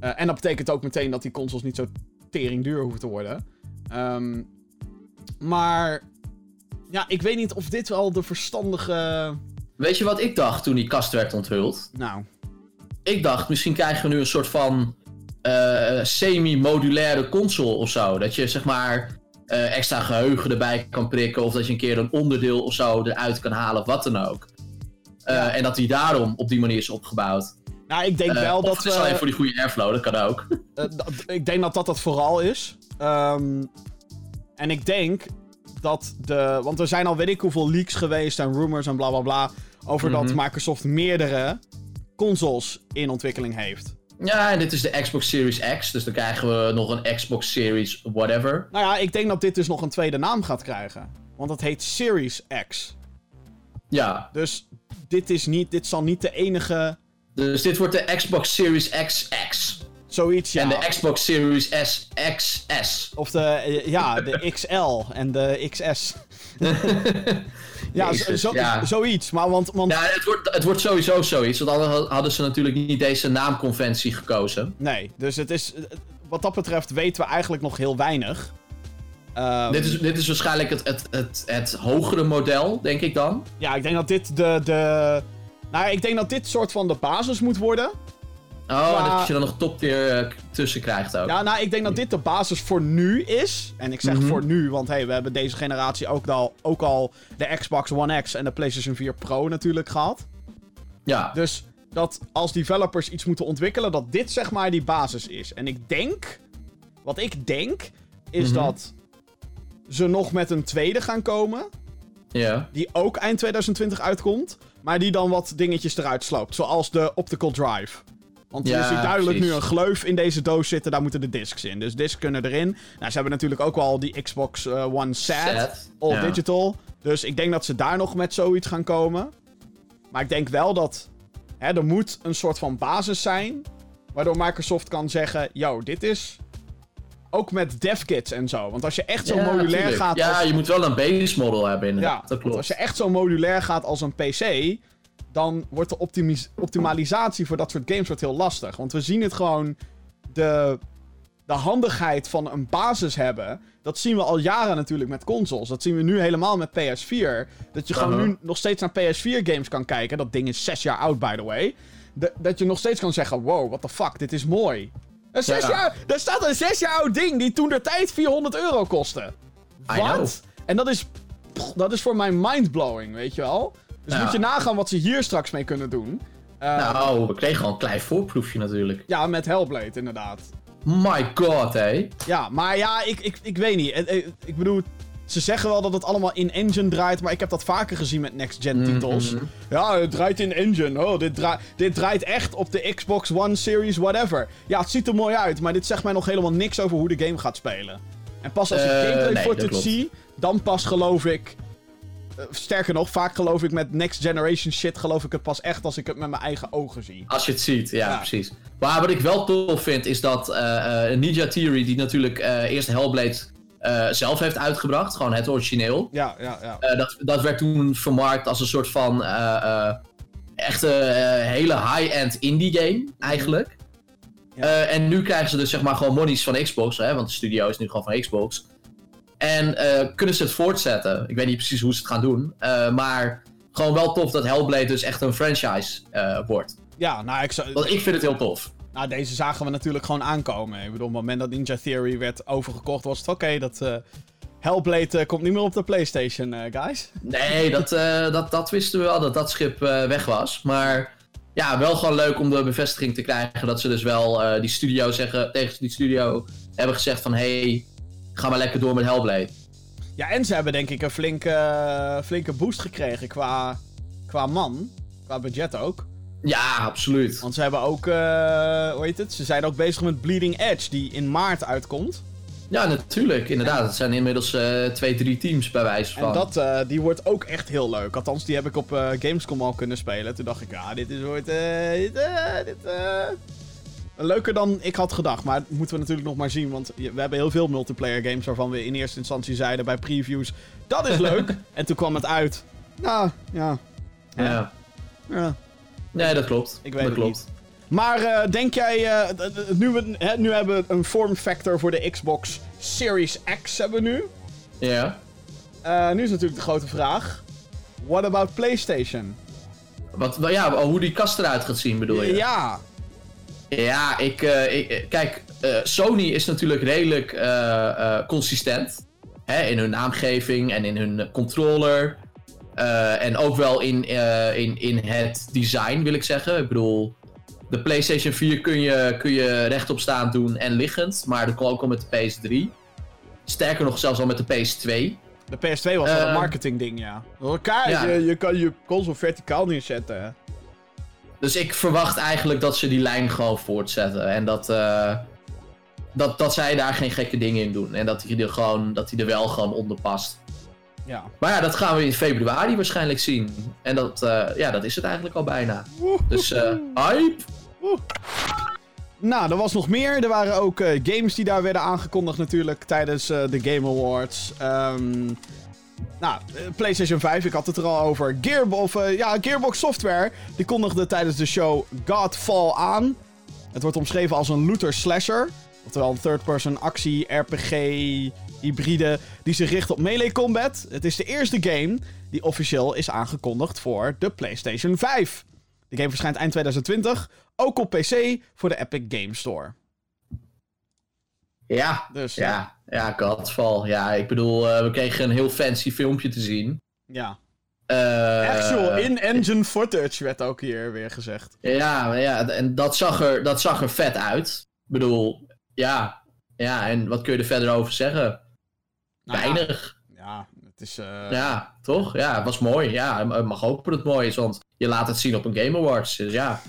A: Uh, en dat betekent ook meteen dat die consoles niet zo tering duur hoeven te worden. Um, maar ja, ik weet niet of dit wel de verstandige.
B: Weet je wat ik dacht toen die kast werd onthuld?
A: Nou.
B: Ik dacht, misschien krijgen we nu een soort van uh, semi-modulaire console of zo. Dat je zeg maar uh, extra geheugen erbij kan prikken. Of dat je een keer een onderdeel of zo eruit kan halen of wat dan ook. Uh, ja. En dat die daarom op die manier is opgebouwd.
A: Nou, ik denk wel dat. Het
B: is alleen voor die goede airflow, dat kan ook.
A: ik denk dat dat het vooral is. Um, en ik denk dat de. Want er zijn al weet ik hoeveel leaks geweest en rumors en bla bla bla. Over dat mhm. Microsoft meerdere consoles in ontwikkeling heeft.
B: Ja, en dit is de Xbox Series X. Dus dan krijgen we nog een Xbox Series whatever.
A: Nou ja, ik denk dat dit dus nog een tweede naam gaat krijgen. Want het heet Series X.
B: Ja.
A: Dus dit, is niet, dit zal niet de enige.
B: Dus dit wordt de Xbox Series XX.
A: Zoiets, ja.
B: En de Xbox Series S XS.
A: Of de, eh, ja, de XL en de XS. ja, zo, ja, zoiets. Maar want, want...
B: Ja, het wordt, het wordt sowieso zoiets. Want anders hadden ze natuurlijk niet deze naamconventie gekozen.
A: Nee, dus het is, wat dat betreft weten we eigenlijk nog heel weinig.
B: Um, dit, is, dit is waarschijnlijk het, het, het, het hogere model, denk ik dan.
A: Ja, ik denk dat dit de, de... Nou, ik denk dat dit soort van de basis moet worden.
B: Oh, dat je dan nog top uh, tussen krijgt ook.
A: Ja, nou, ik denk dat dit de basis voor nu is. En ik zeg mhm. voor nu, want hey, we hebben deze generatie ook al, ook al de Xbox One X en de PlayStation 4 Pro natuurlijk gehad.
B: Ja.
A: Dus dat als developers iets moeten ontwikkelen, dat dit zeg maar die basis is. En ik denk, wat ik denk, is mhm. dat ze nog met een tweede gaan komen.
B: Ja.
A: Die ook eind 2020 uitkomt. Maar die dan wat dingetjes eruit sloopt. Zoals de Optical Drive. Want ja, je ziet duidelijk nu een gleuf in deze doos zitten. Daar moeten de discs in. Dus discs kunnen erin. Nou, ze hebben natuurlijk ook al die Xbox uh, One set. All digital. Dus ik denk dat ze daar nog met zoiets gaan komen. Maar ik denk wel dat... Hè, er moet een soort van basis zijn. Waardoor Microsoft kan zeggen... Yo, dit is ook met devkits en zo. Want als je echt zo modulair gaat...
B: Ja, je moet wel een base model hebben inderdaad. Ja, dat klopt.
A: als je echt zo modulair gaat als een PC... dan wordt de optimalisatie voor dat soort games wordt heel lastig. Want we zien het gewoon... De, de handigheid van een basis hebben... dat zien we al jaren natuurlijk met consoles. Dat zien we nu helemaal met PS4. Dat je gewoon nu nog steeds naar PS4-games kan kijken. Dat ding is zes jaar oud, by the way. dat je nog steeds kan zeggen... Wow, what the fuck, dit is mooi. Een zes jaar, er staat een zes jaar oud ding die toen de tijd 400 euro kostte. Wat? En dat is, dat is voor mij mindblowing, weet je wel? Dus moet je nagaan wat ze hier straks mee kunnen doen.
B: Uh, nou, we kregen al een klein voorproefje natuurlijk.
A: Ja, met Hellblade inderdaad.
B: My god, hé.
A: Ja, maar ja, ik, ik, ik weet niet. Ik bedoel, ze zeggen wel dat het allemaal in-engine draait, maar ik heb dat vaker gezien met next-gen titels. Mhm. Ja, het draait in-engine. Oh, dit, dit draait echt op de Xbox One Series, whatever. Ja, het ziet er mooi uit, maar dit zegt mij nog helemaal niks over hoe de game gaat spelen. En pas als ik uh, gameplay nee, footage zie, dan pas geloof ik... Uh, sterker nog, vaak geloof ik met next generation shit, geloof ik het pas echt als ik het met mijn eigen ogen zie.
B: Als je het ziet, ja, precies. Maar wat ik wel tof vind, is dat uh, Ninja Theory, die natuurlijk eerst Hellblade uh, zelf heeft uitgebracht. Gewoon het origineel.
A: Ja, ja, ja.
B: Uh, dat, dat werd toen vermarkt als een soort van uh, echte hele high-end indie game, eigenlijk. Ja. en nu krijgen ze dus zeg maar gewoon monies van Xbox, hè, want de studio is nu gewoon van Xbox. En kunnen ze het voortzetten. Ik weet niet precies hoe ze het gaan doen. maar gewoon wel tof dat Hellblade dus echt een franchise wordt.
A: Ja, nou ik zou...
B: Want ik vind het heel tof.
A: Nou, deze zagen we natuurlijk gewoon aankomen. Ik bedoel, op het moment dat Ninja Theory werd overgekocht, was het oké. dat uh, Hellblade uh, komt niet meer op de PlayStation, uh, guys.
B: Nee, dat, dat, dat wisten we wel, dat dat schip weg was. Maar ja, wel gewoon leuk om de bevestiging te krijgen dat ze dus wel die studio zeggen, tegen die studio hebben gezegd van... Hey, ga maar lekker door met Hellblade.
A: Ja, en ze hebben denk ik een flinke, flinke boost gekregen qua, qua man. Qua budget ook.
B: Ja, absoluut.
A: Want ze hebben ook, uh, hoe heet het? Ze zijn ook bezig met Bleeding Edge, die in maart uitkomt.
B: Ja, natuurlijk. Inderdaad. Het zijn inmiddels uh, twee, drie teams bij wijze van.
A: En dat, uh, die wordt ook echt heel leuk. Althans, die heb ik op Gamescom al kunnen spelen. Toen dacht ik, ja, dit is wordt... dit, dit leuker dan ik had gedacht. Maar dat moeten we natuurlijk nog maar zien. Want we hebben heel veel multiplayer games waarvan we in eerste instantie zeiden bij previews... Dat is leuk! en toen kwam het uit. Nou, ja.
B: Ja. Ja. Nee, dat klopt. Ik weet dat het klopt. niet.
A: Maar uh, denk jij, uh, nu, we, hè, nu hebben we een form factor voor de Xbox Series X hebben we nu.
B: Ja.
A: Uh, nu is natuurlijk de grote vraag. What about PlayStation?
B: Wat, ja, hoe die kast eruit gaat zien bedoel je?
A: Ja.
B: Ja, ik, ik kijk, Sony is natuurlijk redelijk consistent. Hè, in hun naamgeving en in hun controller. Uh, en ook wel in, uh, in, in het design, wil ik zeggen. Ik bedoel, de PlayStation 4 kun je, kun je rechtop staan doen en liggend. Maar dat kon ook al met de PS3. Sterker nog, zelfs al met de PS2.
A: De PS2 was wel een eh, marketing ding, ja. Je, je kan je console verticaal neerzetten.
B: Dus ik verwacht eigenlijk dat ze die lijn gewoon voortzetten. En dat, dat, dat zij daar geen gekke dingen in doen. En dat hij er, gewoon, dat hij er wel gewoon onder past.
A: Ja.
B: Maar ja, dat gaan we in februari waarschijnlijk zien. En dat, uh, ja, dat is het eigenlijk al bijna. Dus uh, hype!
A: Nou, er was nog meer. Er waren ook uh, games die daar werden aangekondigd natuurlijk tijdens de Game Awards. Um, nou, PlayStation 5, ik had het er al over. Gearbox, ja, Gearbox Software, die kondigde tijdens de show Godfall aan. Het wordt omschreven als een looter slasher. Oftewel een third-person actie, RPG, hybride die zich richt op melee combat. Het is de eerste game die officieel is aangekondigd voor de PlayStation 5. De game verschijnt eind 2020, ook op PC voor de Epic Game Store.
B: Ja, dus, ja, ja, Godfall. Ja, ik bedoel, uh, we kregen een heel fancy filmpje te zien.
A: Ja. Uh, Actual in-engine footage werd ook hier weer gezegd.
B: Ja, ja en dat zag, er, dat zag er vet uit. Ik bedoel, ja, ja, en wat kun je er verder over zeggen? Nou, Weinig.
A: Ja, het is... Uh...
B: Ja, toch? Ja, het was mooi. Ja, je mag hopen dat het mooi is, want je laat het zien op een Game Awards. Dus ja.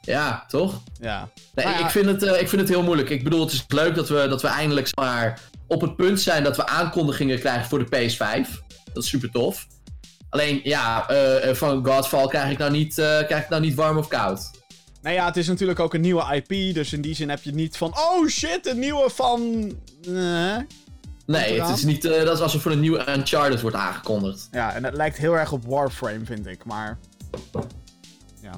B: Ja, toch?
A: Ja.
B: Nee, nou Ik, vind het, uh, ik vind het heel moeilijk. Ik bedoel, het is leuk dat we, dat we eindelijk maar, op het punt zijn dat we aankondigingen krijgen voor de PS5. Dat is super tof. Alleen, ja, uh, van Godfall krijg ik, nou niet, krijg ik nou niet warm of koud.
A: Nou ja, het is natuurlijk ook een nieuwe IP. Dus in die zin heb je niet van. Oh shit, een nieuwe van.
B: nee, het is niet. Uh, dat is alsof er een nieuwe Uncharted wordt aangekondigd.
A: Ja, en het lijkt heel erg op Warframe, vind ik. Maar. Ja.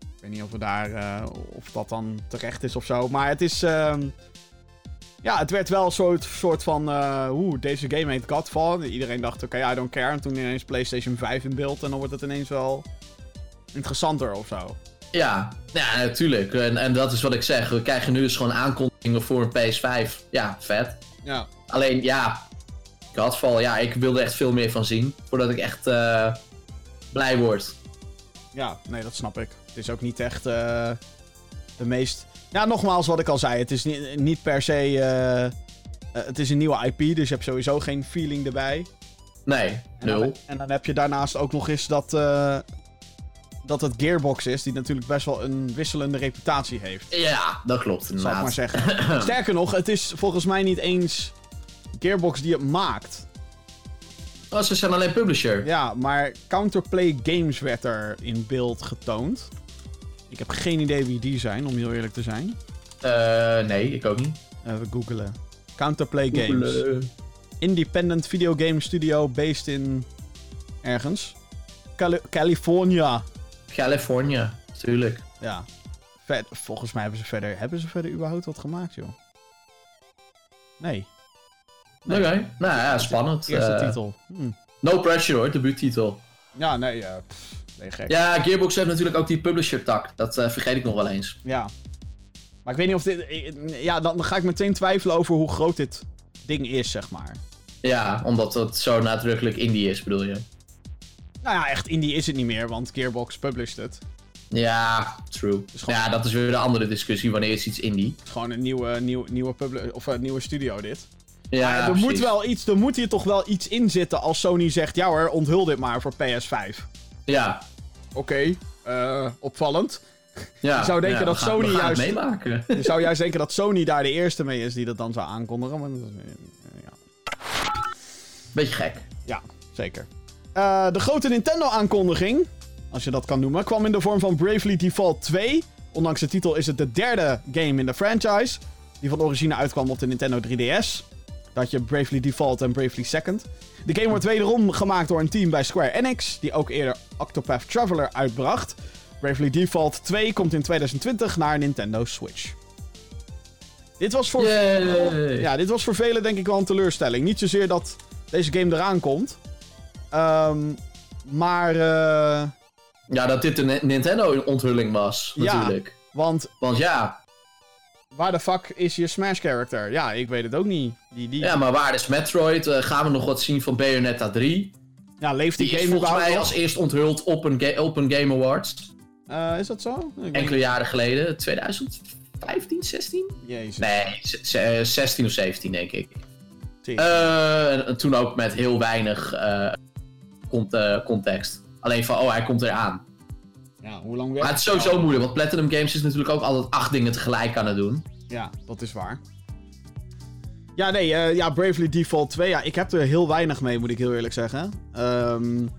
A: Ik weet niet of we daar. Uh, of dat dan terecht is of zo. Maar het is. Uh, ja, het werd wel een soort, soort van. Oeh, deze game heet Godfall. Iedereen dacht, oké, okay, I don't care. En toen ineens PlayStation 5 in beeld. En dan wordt het ineens wel. interessanter of zo.
B: Ja, ja, natuurlijk. En, en dat is wat ik zeg. We krijgen nu dus gewoon aankondigingen voor een PS5. Ja, vet.
A: Ja.
B: Alleen, ja, Godfall, ja, ik wilde echt veel meer van zien. Voordat ik echt uh, blij word.
A: Ja, nee, dat snap ik. Het is ook niet echt uh, de meest... Ja, nogmaals wat ik al zei. Het is niet, niet per se... Uh, het is een nieuwe IP, dus je hebt sowieso geen feeling erbij.
B: Nee, nul.
A: En dan, en dan heb je daarnaast ook nog eens dat dat het Gearbox is, die natuurlijk best wel een wisselende reputatie heeft.
B: Ja, dat klopt
A: inderdaad. Zal ik maar zeggen. Sterker nog, het is volgens mij niet eens Gearbox die het maakt.
B: Oh, ze zijn alleen publisher.
A: Ja, maar Counterplay Games werd er in beeld getoond. Ik heb geen idee wie die zijn, om heel eerlijk te zijn.
B: Uh, nee, ik ook niet.
A: Even googelen. Counterplay Games. Independent video game studio based in... Ergens. Cali California.
B: California, tuurlijk.
A: Ja. Volgens mij hebben ze verder... Hebben ze verder überhaupt wat gemaakt, joh? Nee.
B: nee. Oké, nou ja, spannend.
A: Eerste uh, titel. Hm.
B: No pressure hoor, debuuttitel.
A: Ja, nee, ja. Nee, gek.
B: Ja, Gearbox heeft natuurlijk ook die publisher tak. Dat uh, vergeet ik nog wel eens.
A: Ja. Maar ik weet niet of dit... Ja, dan ga ik meteen twijfelen over hoe groot dit ding is, zeg maar.
B: Ja, omdat het zo nadrukkelijk indie is, bedoel je?
A: Nou ja, echt indie is het niet meer, want Gearbox published het.
B: Ja, true. Ja, dat is weer de andere discussie. Wanneer is iets indie?
A: Gewoon een nieuwe, nieuwe, nieuwe, of een nieuwe studio, dit. Ja, er moet wel iets, er moet hier toch wel iets in zitten als Sony zegt: ja hoor, onthul dit maar voor PS5.
B: Ja.
A: Oké, okay, uh, eh, opvallend. Ja, je zou denken dat Sony juist.
B: Meemaken.
A: Je zou juist denken dat Sony daar de eerste mee is die dat dan zou aankondigen. Maar, ja.
B: Beetje gek.
A: Ja, zeker. Uh, de grote Nintendo-aankondiging, als je dat kan noemen, kwam in de vorm van Bravely Default 2. Ondanks de titel is het de derde game in de franchise, die van origine uitkwam op de Nintendo 3DS. Dat je Bravely Default en Bravely Second. De game wordt wederom gemaakt door een team bij Square Enix, die ook eerder Octopath Traveler uitbracht. Bravely Default 2 komt in 2020 naar Nintendo Switch. Dit was voor, ja, dit was voor velen denk ik wel een teleurstelling. Niet zozeer dat deze game eraan komt, Um, maar... Uh...
B: Ja, dat dit een Nintendo-onthulling was, natuurlijk. Ja,
A: want...
B: Want ja...
A: Waar de fuck is je Smash-character? Ja, ik weet het ook niet. Die, die...
B: Ja, maar waar is Metroid? Uh, gaan we nog wat zien van Bayonetta 3?
A: Ja, leeft die,
B: die
A: game
B: is volgens mij als eerst onthuld op een, op een Game Awards.
A: Uh, is dat zo?
B: Enkele jaren geleden. 2015, 16?
A: Jezus.
B: Nee, 16 of 17 denk ik. Uh, en, toen ook met heel weinig uh, context. Alleen van, oh, hij komt eraan.
A: Ja, hoe lang
B: Maar het is sowieso moeilijk, want Platinum Games is natuurlijk ook altijd acht dingen tegelijk aan het doen.
A: Ja, dat is waar. Ja, nee, uh, ja, Bravely Default 2, ja, ik heb er heel weinig mee, moet ik heel eerlijk zeggen. Um,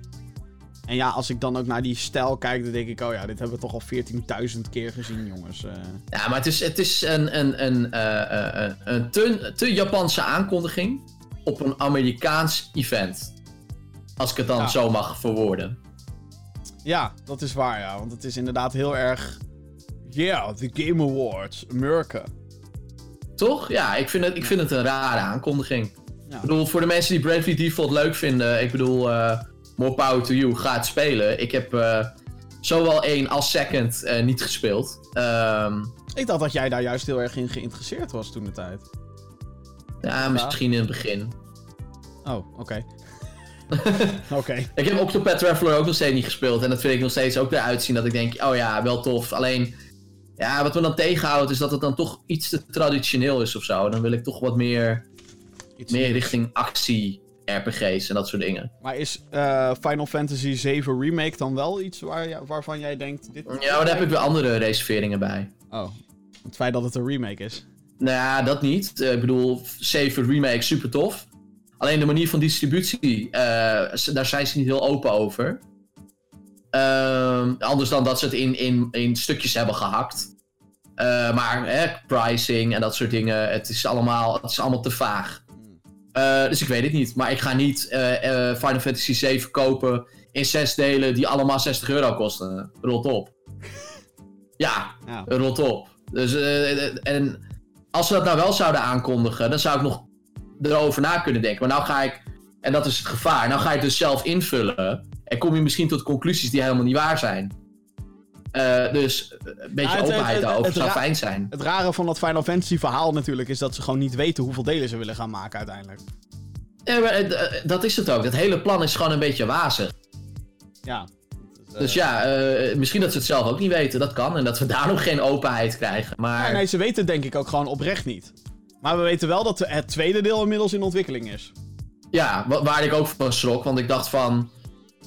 A: en ja, als ik dan ook naar die stijl kijk, dan denk ik, oh ja, dit hebben we toch al 14.000 keer gezien, jongens. Uh...
B: Ja, maar het is, het is een, een, een, uh, een te, te Japanse aankondiging op een Amerikaans event. Als ik het dan zo mag verwoorden.
A: Ja, dat is waar, ja. Want het is inderdaad heel erg. Yeah, the Game Awards, Amerika.
B: Toch? Ja, ik vind het, ik vind het een rare aankondiging. Ja. Ik bedoel, voor de mensen die Bravely Default leuk vinden, ik bedoel, uh, more power to you, ga het spelen. Ik heb uh, zowel één als second uh, niet gespeeld. Um,
A: ik dacht dat jij daar juist heel erg in geïnteresseerd was toen de tijd.
B: Ja, misschien in het begin.
A: Oh, oké. Oké.
B: Ik heb Octopath Traveler ook nog steeds niet gespeeld. En dat vind ik nog steeds ook eruit zien dat ik denk, oh ja, wel tof. Alleen, ja, wat me dan tegenhoudt is dat het dan toch iets te traditioneel is of zo. Dan wil ik toch wat meer, iets meer richting actie RPG's en dat soort dingen.
A: Maar is uh, Final Fantasy 7 Remake dan wel iets waar, waarvan jij denkt... Dit
B: ja, maar daar heb ik weer andere reserveringen bij.
A: Oh, het feit dat het een remake is.
B: Nou ja, dat niet. Uh, ik bedoel, 7 Remake super tof. Alleen de manier van distributie, uh, daar zijn ze niet heel open over. Uh, anders dan dat ze het in, in, in stukjes hebben gehakt. Uh, maar eh, pricing en dat soort dingen, het is allemaal, het is allemaal te vaag. Uh, dus ik weet het niet. Maar ik ga niet Final Fantasy 7 kopen in zes delen die allemaal 60 euro kosten. Rot op. ja, ja, rot op. Dus, en als ze dat nou wel zouden aankondigen, dan zou ik nog erover na kunnen denken. Maar nou ga ik, en dat is het gevaar, nou ga je het dus zelf invullen. En kom je misschien tot conclusies die helemaal niet waar zijn. Uh, dus een beetje ja, openheid daarover zou fijn zijn.
A: Het rare van dat Final Fantasy verhaal natuurlijk is dat ze gewoon niet weten hoeveel delen ze willen gaan maken uiteindelijk.
B: Ja, maar, eh, dat is het ook. Het hele plan is gewoon een beetje wazig.
A: Ja.
B: Dus ja, misschien dat ze het zelf ook niet weten. Dat kan. En dat we daar nog geen openheid krijgen. Maar...
A: Ja, nee, ze weten het denk ik ook gewoon oprecht niet. Maar we weten wel dat het tweede deel inmiddels in ontwikkeling is.
B: Ja, waar ik ook van schrok. Want ik dacht van...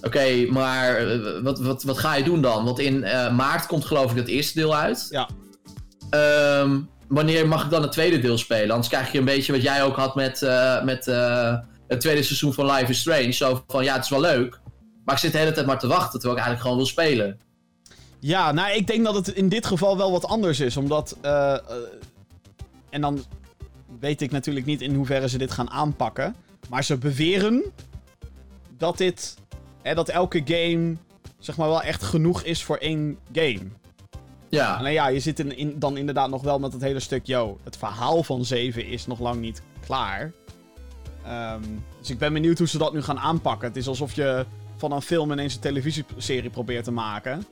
B: Oké, maar eh, wat, wat, wat ga je doen dan? Want in uh, maart komt geloof ik het eerste deel uit.
A: Ja.
B: Um, wanneer mag ik dan het tweede deel spelen? Anders krijg je een beetje wat jij ook had met, uh, met het tweede seizoen van Life is Strange. Zo van, ja, het is wel leuk. Maar ik zit de hele tijd maar te wachten, terwijl ik eigenlijk gewoon wil spelen.
A: Ja, nou, ik denk dat het in dit geval wel wat anders is. Omdat... en dan weet ik natuurlijk niet in hoeverre ze dit gaan aanpakken. Maar ze beweren dat dit. Hè, dat elke game. zeg maar wel echt genoeg is voor één game.
B: Ja.
A: Alleen ja, je zit in, dan inderdaad nog wel met het hele stuk. Yo, het verhaal van 7 is nog lang niet klaar. Um, dus ik ben benieuwd hoe ze dat nu gaan aanpakken. Het is alsof je van een film ineens een televisieserie probeert te maken.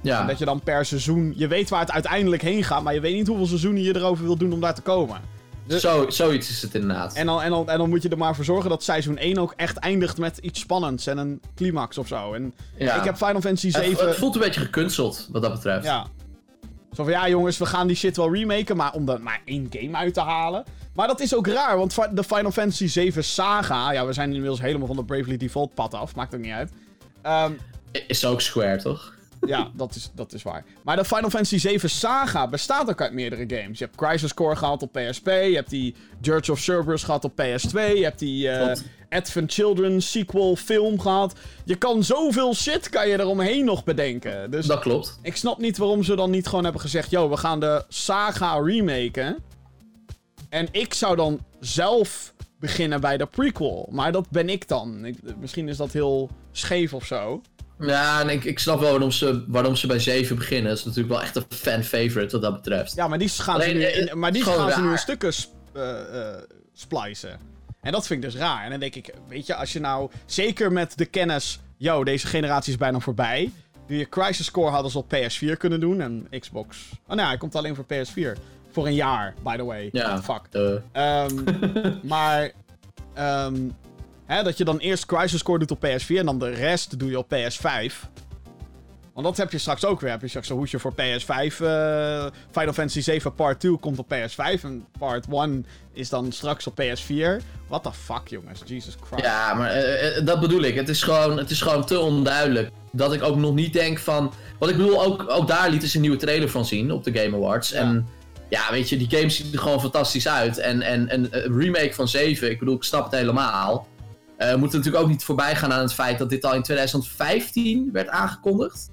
A: Ja. En dat je dan per seizoen. Je weet waar het uiteindelijk heen gaat, maar je weet niet hoeveel seizoenen je erover wil doen om daar te komen.
B: Zo, zoiets is het inderdaad.
A: En dan, en, dan, en dan moet je er maar voor zorgen dat seizoen 1 ook echt eindigt met iets spannends en een climax of zo. En ik heb Final Fantasy 7... Het,
B: het, voelt een beetje gekunsteld, wat dat betreft.
A: Ja. Zo van, ja jongens, we gaan die shit wel remaken, maar om er maar één game uit te halen. Maar dat is ook raar, want de Final Fantasy 7 saga... Ja, we zijn inmiddels helemaal van de Bravely Default pad af, maakt ook niet uit. Um,
B: is ook Square, toch?
A: Ja, dat is, dat is waar. Maar de Final Fantasy 7 Saga bestaat ook uit meerdere games. Je hebt Crisis Core gehad op PSP. Je hebt die Dirge of Cerberus gehad op PS2. Je hebt die uh, Advent Children sequel film gehad. Je kan zoveel shit kan je eromheen nog bedenken. Dus
B: dat klopt.
A: Ik snap niet waarom ze dan niet gewoon hebben gezegd... Yo, we gaan de Saga remaken. En ik zou dan zelf beginnen bij de prequel. Maar dat ben ik dan. Ik, misschien is dat heel scheef of zo.
B: Ja, en ik, ik snap wel waarom ze, waarom ze bij 7 beginnen. Dat is natuurlijk wel echt een fan-favorite wat dat betreft.
A: Ja, maar die gaan ze nu, in, maar die gaan ze nu in stukken uh, uh, splicen. En dat vind ik dus raar. En dan denk ik, weet je, als je nou... Zeker met de kennis... Yo, deze generatie is bijna voorbij. Die je Crisis Core hadden ze op PS4 kunnen doen. En Xbox... Oh nee, hij komt alleen voor PS4. Voor een jaar, by the way.
B: Ja,
A: fuck. Um, maar... Um, Hè, dat je dan eerst Crisis Core doet op PS4 en dan de rest doe je op PS5. Want dat heb je straks ook weer. Heb je straks een hoesje voor PS5. Uh, eh, Final Fantasy 7 Part 2 komt op PS5. En Part 1 is dan straks op PS4. What the fuck, jongens. Jesus Christ.
B: Ja, maar uh, dat bedoel ik. Het is, gewoon, het is gewoon te onduidelijk. Dat ik ook nog niet denk van... Want ik bedoel, ook, ook daar lieten ze een nieuwe trailer van zien op de Game Awards. Ja. En ja, weet je, die game ziet er gewoon fantastisch uit. En, en, en een remake van 7, ik bedoel, ik snap het helemaal. Uh, we moeten natuurlijk ook niet voorbij gaan aan het feit dat dit al in 2015 werd aangekondigd.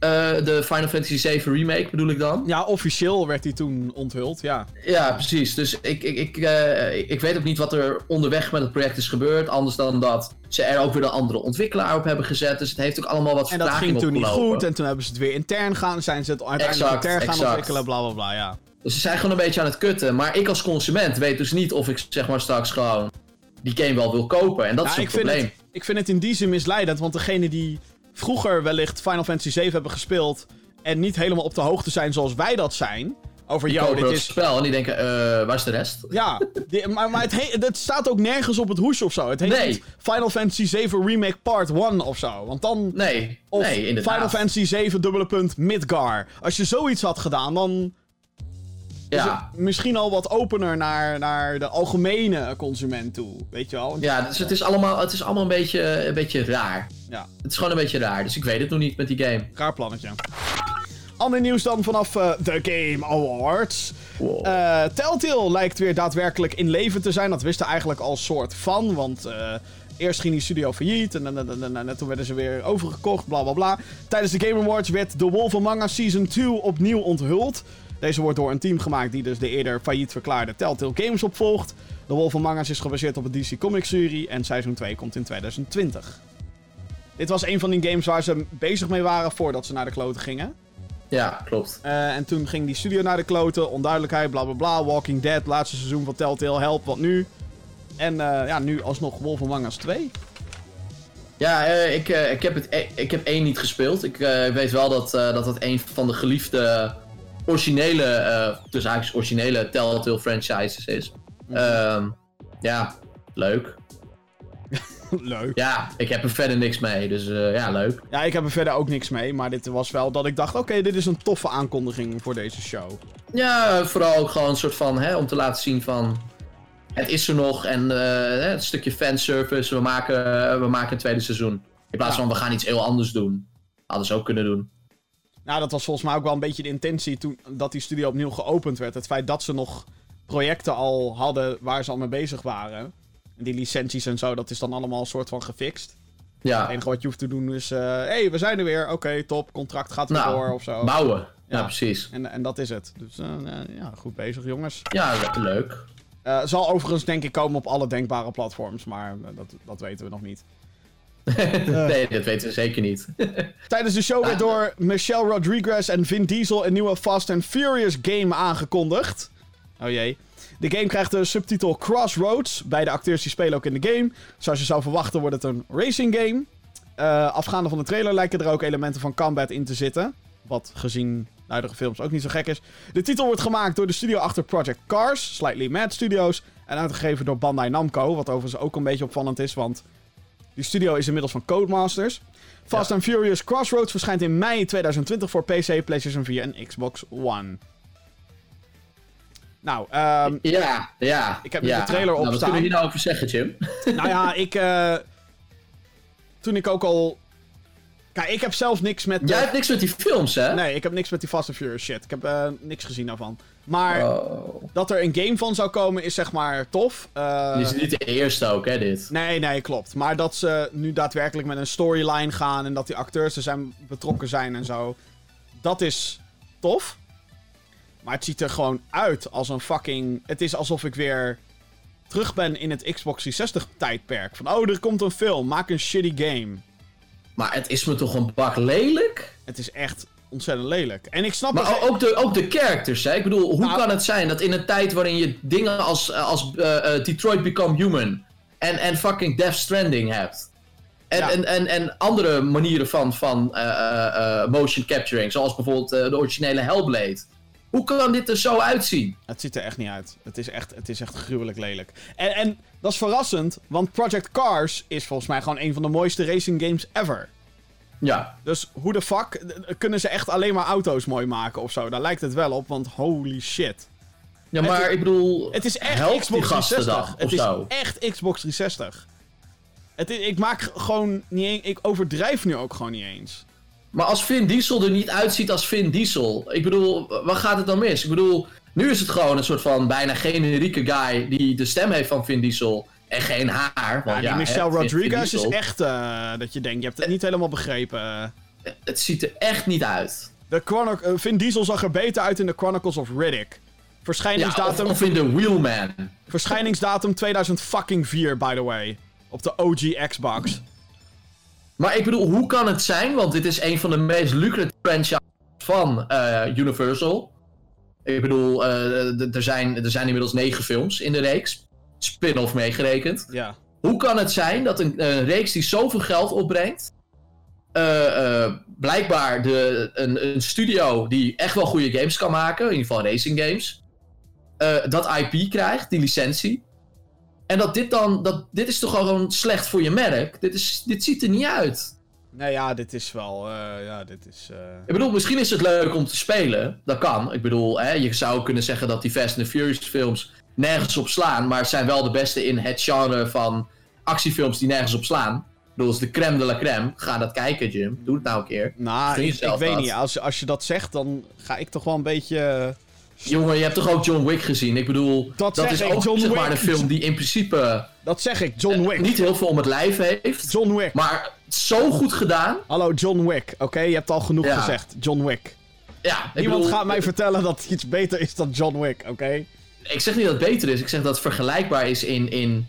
B: Uh, de Final Fantasy 7 Remake bedoel ik dan.
A: Ja, officieel werd die toen onthuld, ja.
B: Ja, precies. Dus ik, ik, ik, uh, ik weet ook niet wat er onderweg met het project is gebeurd. Anders dan dat ze er ook weer een andere ontwikkelaar op hebben gezet. Dus het heeft ook allemaal wat
A: En dat ging toen niet goed. En toen hebben ze het weer intern gaan. Zijn ze het uiteindelijk intern gaan ontwikkelen, bla bla bla, ja.
B: Dus ze zijn gewoon een beetje aan het kutten. Maar ik als consument weet dus niet of ik zeg maar straks gewoon die game wel wil kopen. En dat is het probleem.
A: ik vind het in die zin misleidend, want degene die vroeger wellicht Final Fantasy 7 hebben gespeeld en niet helemaal op de hoogte zijn zoals wij dat zijn. Over,
B: kopen
A: dit is...
B: spel en die denken, eh, waar is de rest?
A: Ja, die- maar, maar het, he- het staat ook nergens op het hoesje of zo. Het heet
B: Nee.
A: niet Final Fantasy 7 Remake Part 1 of zo. Want dan...
B: Nee,
A: Of
B: nee.
A: Final Fantasy 7 dubbele punt Midgar. Als je zoiets had gedaan, dan
B: Ja,
A: het misschien al wat opener naar, naar de algemene consument toe. Weet je wel?
B: Ja dus het is allemaal, het is allemaal een, beetje, een beetje raar.
A: ja.
B: Het is gewoon een beetje raar, dus ik weet het nog niet met die game.
A: Raar plannetje. Ander nieuws dan vanaf eh, de Game Awards.
B: Wow.
A: Eh, Telltale lijkt weer daadwerkelijk in leven te zijn. Dat wisten eigenlijk al soort van. Want eh, eerst ging die studio failliet. En, en, en, en- en toen werden ze weer overgekocht. Bla bla bla. Tijdens de Game Awards werd The Wolf Among Us Season 2 opnieuw onthuld. Deze wordt door een team gemaakt die dus de eerder failliet verklaarde Telltale Games opvolgt. The Wolf Among Us is gebaseerd op een DC Comics serie. En seizoen 2 komt in 2020. Dit was een van die games waar ze bezig mee waren voordat ze naar de kloten gingen.
B: ja, klopt.
A: Eh, en toen ging die studio naar de kloten, onduidelijkheid, bla bla bla. Walking Dead, laatste seizoen van Telltale, help, wat nu? En eh, ja, nu alsnog Wolf Among Us 2.
B: Ja, eh, ik, ik, heb het, e- ik heb één niet gespeeld. Ik weet wel dat, dat het een van de geliefde originele, eh dus eigenlijk originele Telltale franchises is. Ehm, ja, leuk.
A: Leuk.
B: Ja, ik heb er verder niks mee, dus eh, ja, leuk.
A: Ja, ik heb er verder ook niks mee, maar dit was wel dat ik dacht, oké, dit is een toffe aankondiging voor deze show.
B: Ja, vooral ook gewoon een soort van, hè, om te laten zien van... Het is er nog en hè, het stukje fanservice, we maken, we maken een tweede seizoen. In plaats
A: Ja.
B: van, we gaan iets heel anders doen. Hadden ze ook kunnen doen.
A: Nou, dat was volgens mij ook wel een beetje de intentie toen dat die studio opnieuw geopend werd. Het feit dat ze nog projecten al hadden waar ze al mee bezig waren. En die licenties en zo, dat is dan allemaal een soort van gefixt. Het
B: Ja,
A: enige wat je hoeft te doen is, hé, hey, we zijn er weer. Oké, top, contract gaat weer
B: Nou,
A: door of zo.
B: bouwen. Ja,
A: Ja.
B: precies.
A: En, en dat is het. Dus eh, eh, ja, goed bezig, jongens.
B: Ja, le- leuk.
A: Eh, zal overigens denk ik komen op alle denkbare platforms, maar eh, dat, dat weten we nog niet.
B: nee, dat weten we zeker niet.
A: Tijdens de show werd door Michelle Rodriguez en Vin Diesel een nieuwe Fast and Furious game aangekondigd. Oh jee. De game krijgt de subtitel Crossroads. Beide acteurs die spelen ook in de game. Zoals je zou verwachten wordt het een racing game. Eh, afgaande van de trailer lijken er ook elementen van combat in te zitten. Wat gezien de huidige films ook niet zo gek is. De titel wordt gemaakt door de studio achter Project Cars, Slightly Mad Studios. En uitgegeven door Bandai Namco. Wat overigens ook een beetje opvallend is, want die studio is inmiddels van Codemasters. Fast
B: Ja.
A: and Furious Crossroads verschijnt in mei 2020 voor PC, PlayStation 4 en Xbox One. Nou, ehm,
B: Ja, ja.
A: Ik heb nu
B: ja.
A: de trailer
B: nou, Wat
A: opstaan.
B: kunnen we hier nou over zeggen, Jim?
A: nou ja, ik. eh, toen ik ook al. Kijk, ik heb zelf niks met.
B: Jij hebt niks met die films, hè?
A: Nee, ik heb niks met die Fast and Furious shit. Ik heb eh, niks gezien daarvan. Maar
B: Oh.
A: dat er een game van zou komen is zeg maar tof. Eh,
B: Dit is niet de eerste ook, hè, dit.
A: Nee, nee, klopt. Maar dat ze nu daadwerkelijk met een storyline gaan en dat die acteurs er zijn betrokken zijn en zo. Dat is tof. Maar het ziet er gewoon uit als een fucking. Het is alsof ik weer terug ben in het Xbox 360 tijdperk. Van oh, er komt een film, maak een shitty game.
B: Maar het is me toch een bak lelijk?
A: Het is echt ontzettend lelijk. En ik snap
B: Maar
A: geen-
B: ook de, ook de characters, hè? Ik bedoel, hoe
A: Nou-
B: kan het zijn dat in een tijd waarin je dingen als, als eh, eh, Detroit Become Human en, en fucking Death Stranding hebt. En,
A: Ja.
B: en, en, en andere manieren van, van eh, eh, eh, motion capturing, zoals bijvoorbeeld eh, de originele Hellblade. Hoe kan dit er zo uitzien?
A: Het ziet er echt niet uit. Het is echt, het is echt gruwelijk lelijk. En, en dat is verrassend, want Project Cars is volgens mij gewoon een van de mooiste racing games ever.
B: Ja,
A: Dus hoe de fuck kunnen ze echt alleen maar auto's mooi maken of zo? Daar lijkt het wel op, want holy shit.
B: ja maar
A: is-
B: ik bedoel,
A: Het is echt Xbox
B: gasten
A: 360.
B: dan,
A: Het
B: of
A: is
B: zo.
A: echt Xbox 360. Het is- ik maak gewoon niet eens... Ik overdrijf nu ook gewoon niet eens.
B: Maar als Vin Diesel er niet uitziet als Vin Diesel, ik bedoel, waar gaat het dan mis? Ik bedoel, nu is het gewoon een soort van bijna generieke guy die de stem heeft van Vin Diesel en geen haar. Want
A: Ja, die
B: ja,
A: Michelle
B: hè,
A: Rodriguez is echt... eh, dat je denkt, je hebt het niet helemaal begrepen.
B: Het ziet er echt niet uit.
A: De Chrono- eh, Vin Diesel zag er beter uit in de Chronicles of Riddick.
B: Ja,
A: Verschijningsdatum,
B: of, of in de Wheelman.
A: verschijningsdatum 2004, by the way. Op de OG Xbox.
B: Maar ik bedoel, hoe kan het zijn? Want dit is een van de meest lucratieve franchises van eh, Universal. Ik bedoel, eh, er, zijn, er zijn inmiddels negen films in de reeks. Spin-off meegerekend.
A: Ja.
B: Hoe kan het zijn dat een, een reeks die zoveel geld opbrengt, uh, blijkbaar de, een, een, studio die echt wel goede games kan maken, in ieder geval racing games, dat IP krijgt, die licentie. En dat dit dan, dat, dit is toch gewoon slecht voor je merk? Dit, is, dit ziet er niet uit.
A: Nou ja, dit is wel, ja, dit is...
B: Ik bedoel, misschien is het leuk om te spelen, dat kan. Ik bedoel, hè, je zou kunnen zeggen dat die Fast and the Furious films nergens op slaan, maar zijn wel de beste in het genre van actiefilms die nergens op slaan. Ik bedoel, is de crème de la crème. Ga dat kijken, Jim. Doe het nou een keer.
A: Nou, ik, ik weet niet. Als, als je dat zegt, dan ga ik toch wel een beetje... Eh,
B: Jongen, je hebt toch ook John Wick gezien? Ik bedoel, dat, dat is ook John zeg maar, de film die in principe...
A: Dat zeg ik, John Wick.
B: niet heel veel om het lijf heeft.
A: John Wick.
B: Maar zo goed gedaan.
A: Hallo, John Wick. Oké, je hebt al genoeg gezegd. John Wick.
B: Ja,
A: Niemand gaat mij vertellen dat iets beter is dan John Wick, oké?
B: Ik zeg niet dat het beter is. Ik zeg dat het vergelijkbaar is in, in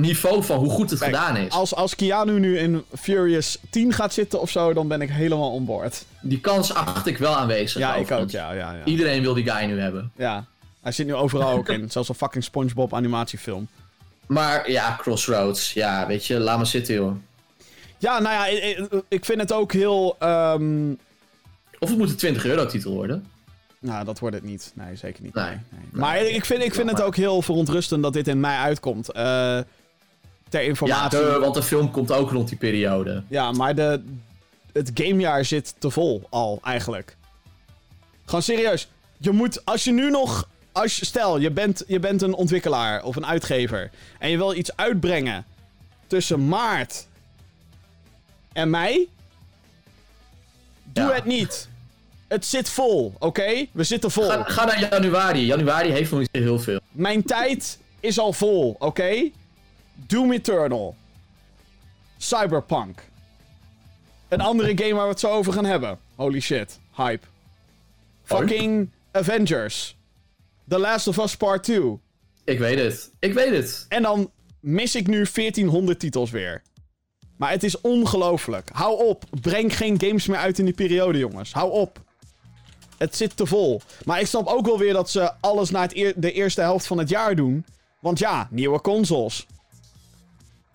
B: niveau van hoe goed het gedaan is.
A: Als, als Keanu nu in Furious 10 gaat zitten of zo, dan ben ik helemaal on board.
B: Die kans acht ik wel aanwezig.
A: Ja, ik ook, ja, ja, ja.
B: Iedereen wil die guy nu hebben.
A: Ja, hij zit nu overal ook in. Zelfs een fucking SpongeBob animatiefilm.
B: Maar ja, Crossroads. Ja, weet je, laat me zitten, joh.
A: Ja, nou ja, ik, ik vind het ook heel... Um...
B: Of het moet een 20 euro titel worden.
A: Nou, dat wordt het niet. Nee, zeker niet. Nee. nee. Maar ik vind, ik vind het ook heel verontrustend dat dit in mei uitkomt. Uh, ter informatie.
B: Ja, want de film komt ook rond die periode.
A: Ja, maar de, het gamejaar zit te vol al, eigenlijk. Gewoon serieus. Je moet, als je nu nog... Als je, stel, je bent, je bent een ontwikkelaar of een uitgever. En je wil iets uitbrengen tussen maart en mei. Doe het niet. Het zit vol, oké? We zitten vol.
B: Ga, ga, naar januari. Januari heeft nog niet heel veel.
A: Mijn tijd is al vol, oké? Doom Eternal. Cyberpunk. Een andere game waar we het zo over gaan hebben. Holy shit. Hype. Fucking Avengers. The Last of Us Part 2.
B: Ik weet het. Ik weet het.
A: En dan mis ik nu 1400 titels weer. Maar het is ongelooflijk. Hou op. Breng geen games meer uit in die periode, jongens. Hou op. Het zit te vol. Maar ik snap ook wel weer dat ze alles na het de eerste helft van het jaar doen. Want ja, nieuwe consoles.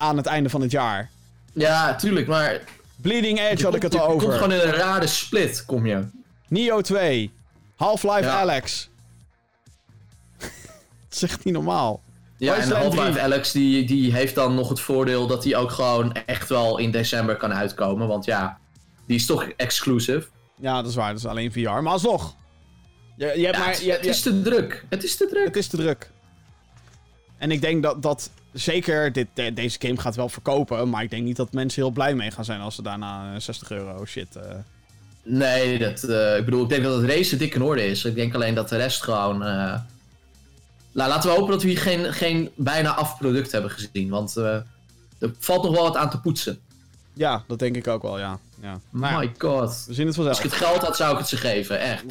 A: Aan het einde van het jaar.
B: Ja, tuurlijk, maar...
A: Bleeding Edge had ik het al over. Je
B: komt gewoon in een rare split, kom je.
A: Neo 2. Half-Life Alex. Het is echt niet normaal.
B: Ja, en Half-Life Alex die, die heeft dan nog het voordeel dat hij ook gewoon echt wel in december kan uitkomen. Want ja, die is toch exclusive.
A: Ja, dat is waar. Dat is alleen VR. Maar alsnog. Je, je hebt maar,
B: je, het is te druk. Het is te druk.
A: Het is te druk. En ik denk dat, dat zeker dit, deze game gaat wel verkopen. Maar ik denk niet dat mensen heel blij mee gaan zijn als ze daarna 60 euro shit... Uh...
B: Nee, dat, uh, ik bedoel, ik denk dat het race dik in orde is. Ik denk alleen dat de rest gewoon... Uh... Nou, laten we hopen dat we hier geen, geen bijna af product hebben gezien. Want er valt nog wel wat aan te poetsen.
A: Ja, dat denk ik ook wel, ja. ja.
B: My god.
A: We zien het vanzelf.
B: Als ik het geld had, zou ik het ze geven, echt.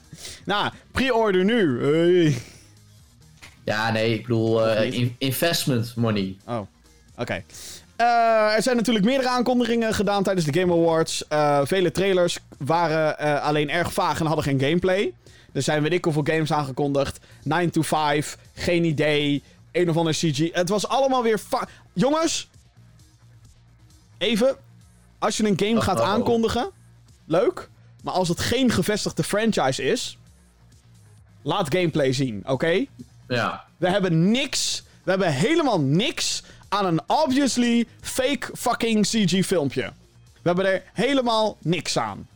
A: nou, pre-order nu. Hey.
B: Ja, nee, ik bedoel uh, investment money.
A: Oh, oké. Uh, er zijn natuurlijk meerdere aankondigingen gedaan tijdens de Game Awards. Uh, vele trailers waren alleen erg vaag en hadden geen gameplay. Er zijn weet ik hoeveel games aangekondigd. 9 to 5, geen idee. Een of ander CG. Het was allemaal weer... Jongens, even, als je een game gaat aankondigen, leuk. Maar als het geen gevestigde franchise is, laat gameplay zien, oké?
B: Ja.
A: We hebben niks, we hebben helemaal niks aan een obviously fake fucking CG filmpje. We hebben er helemaal niks aan.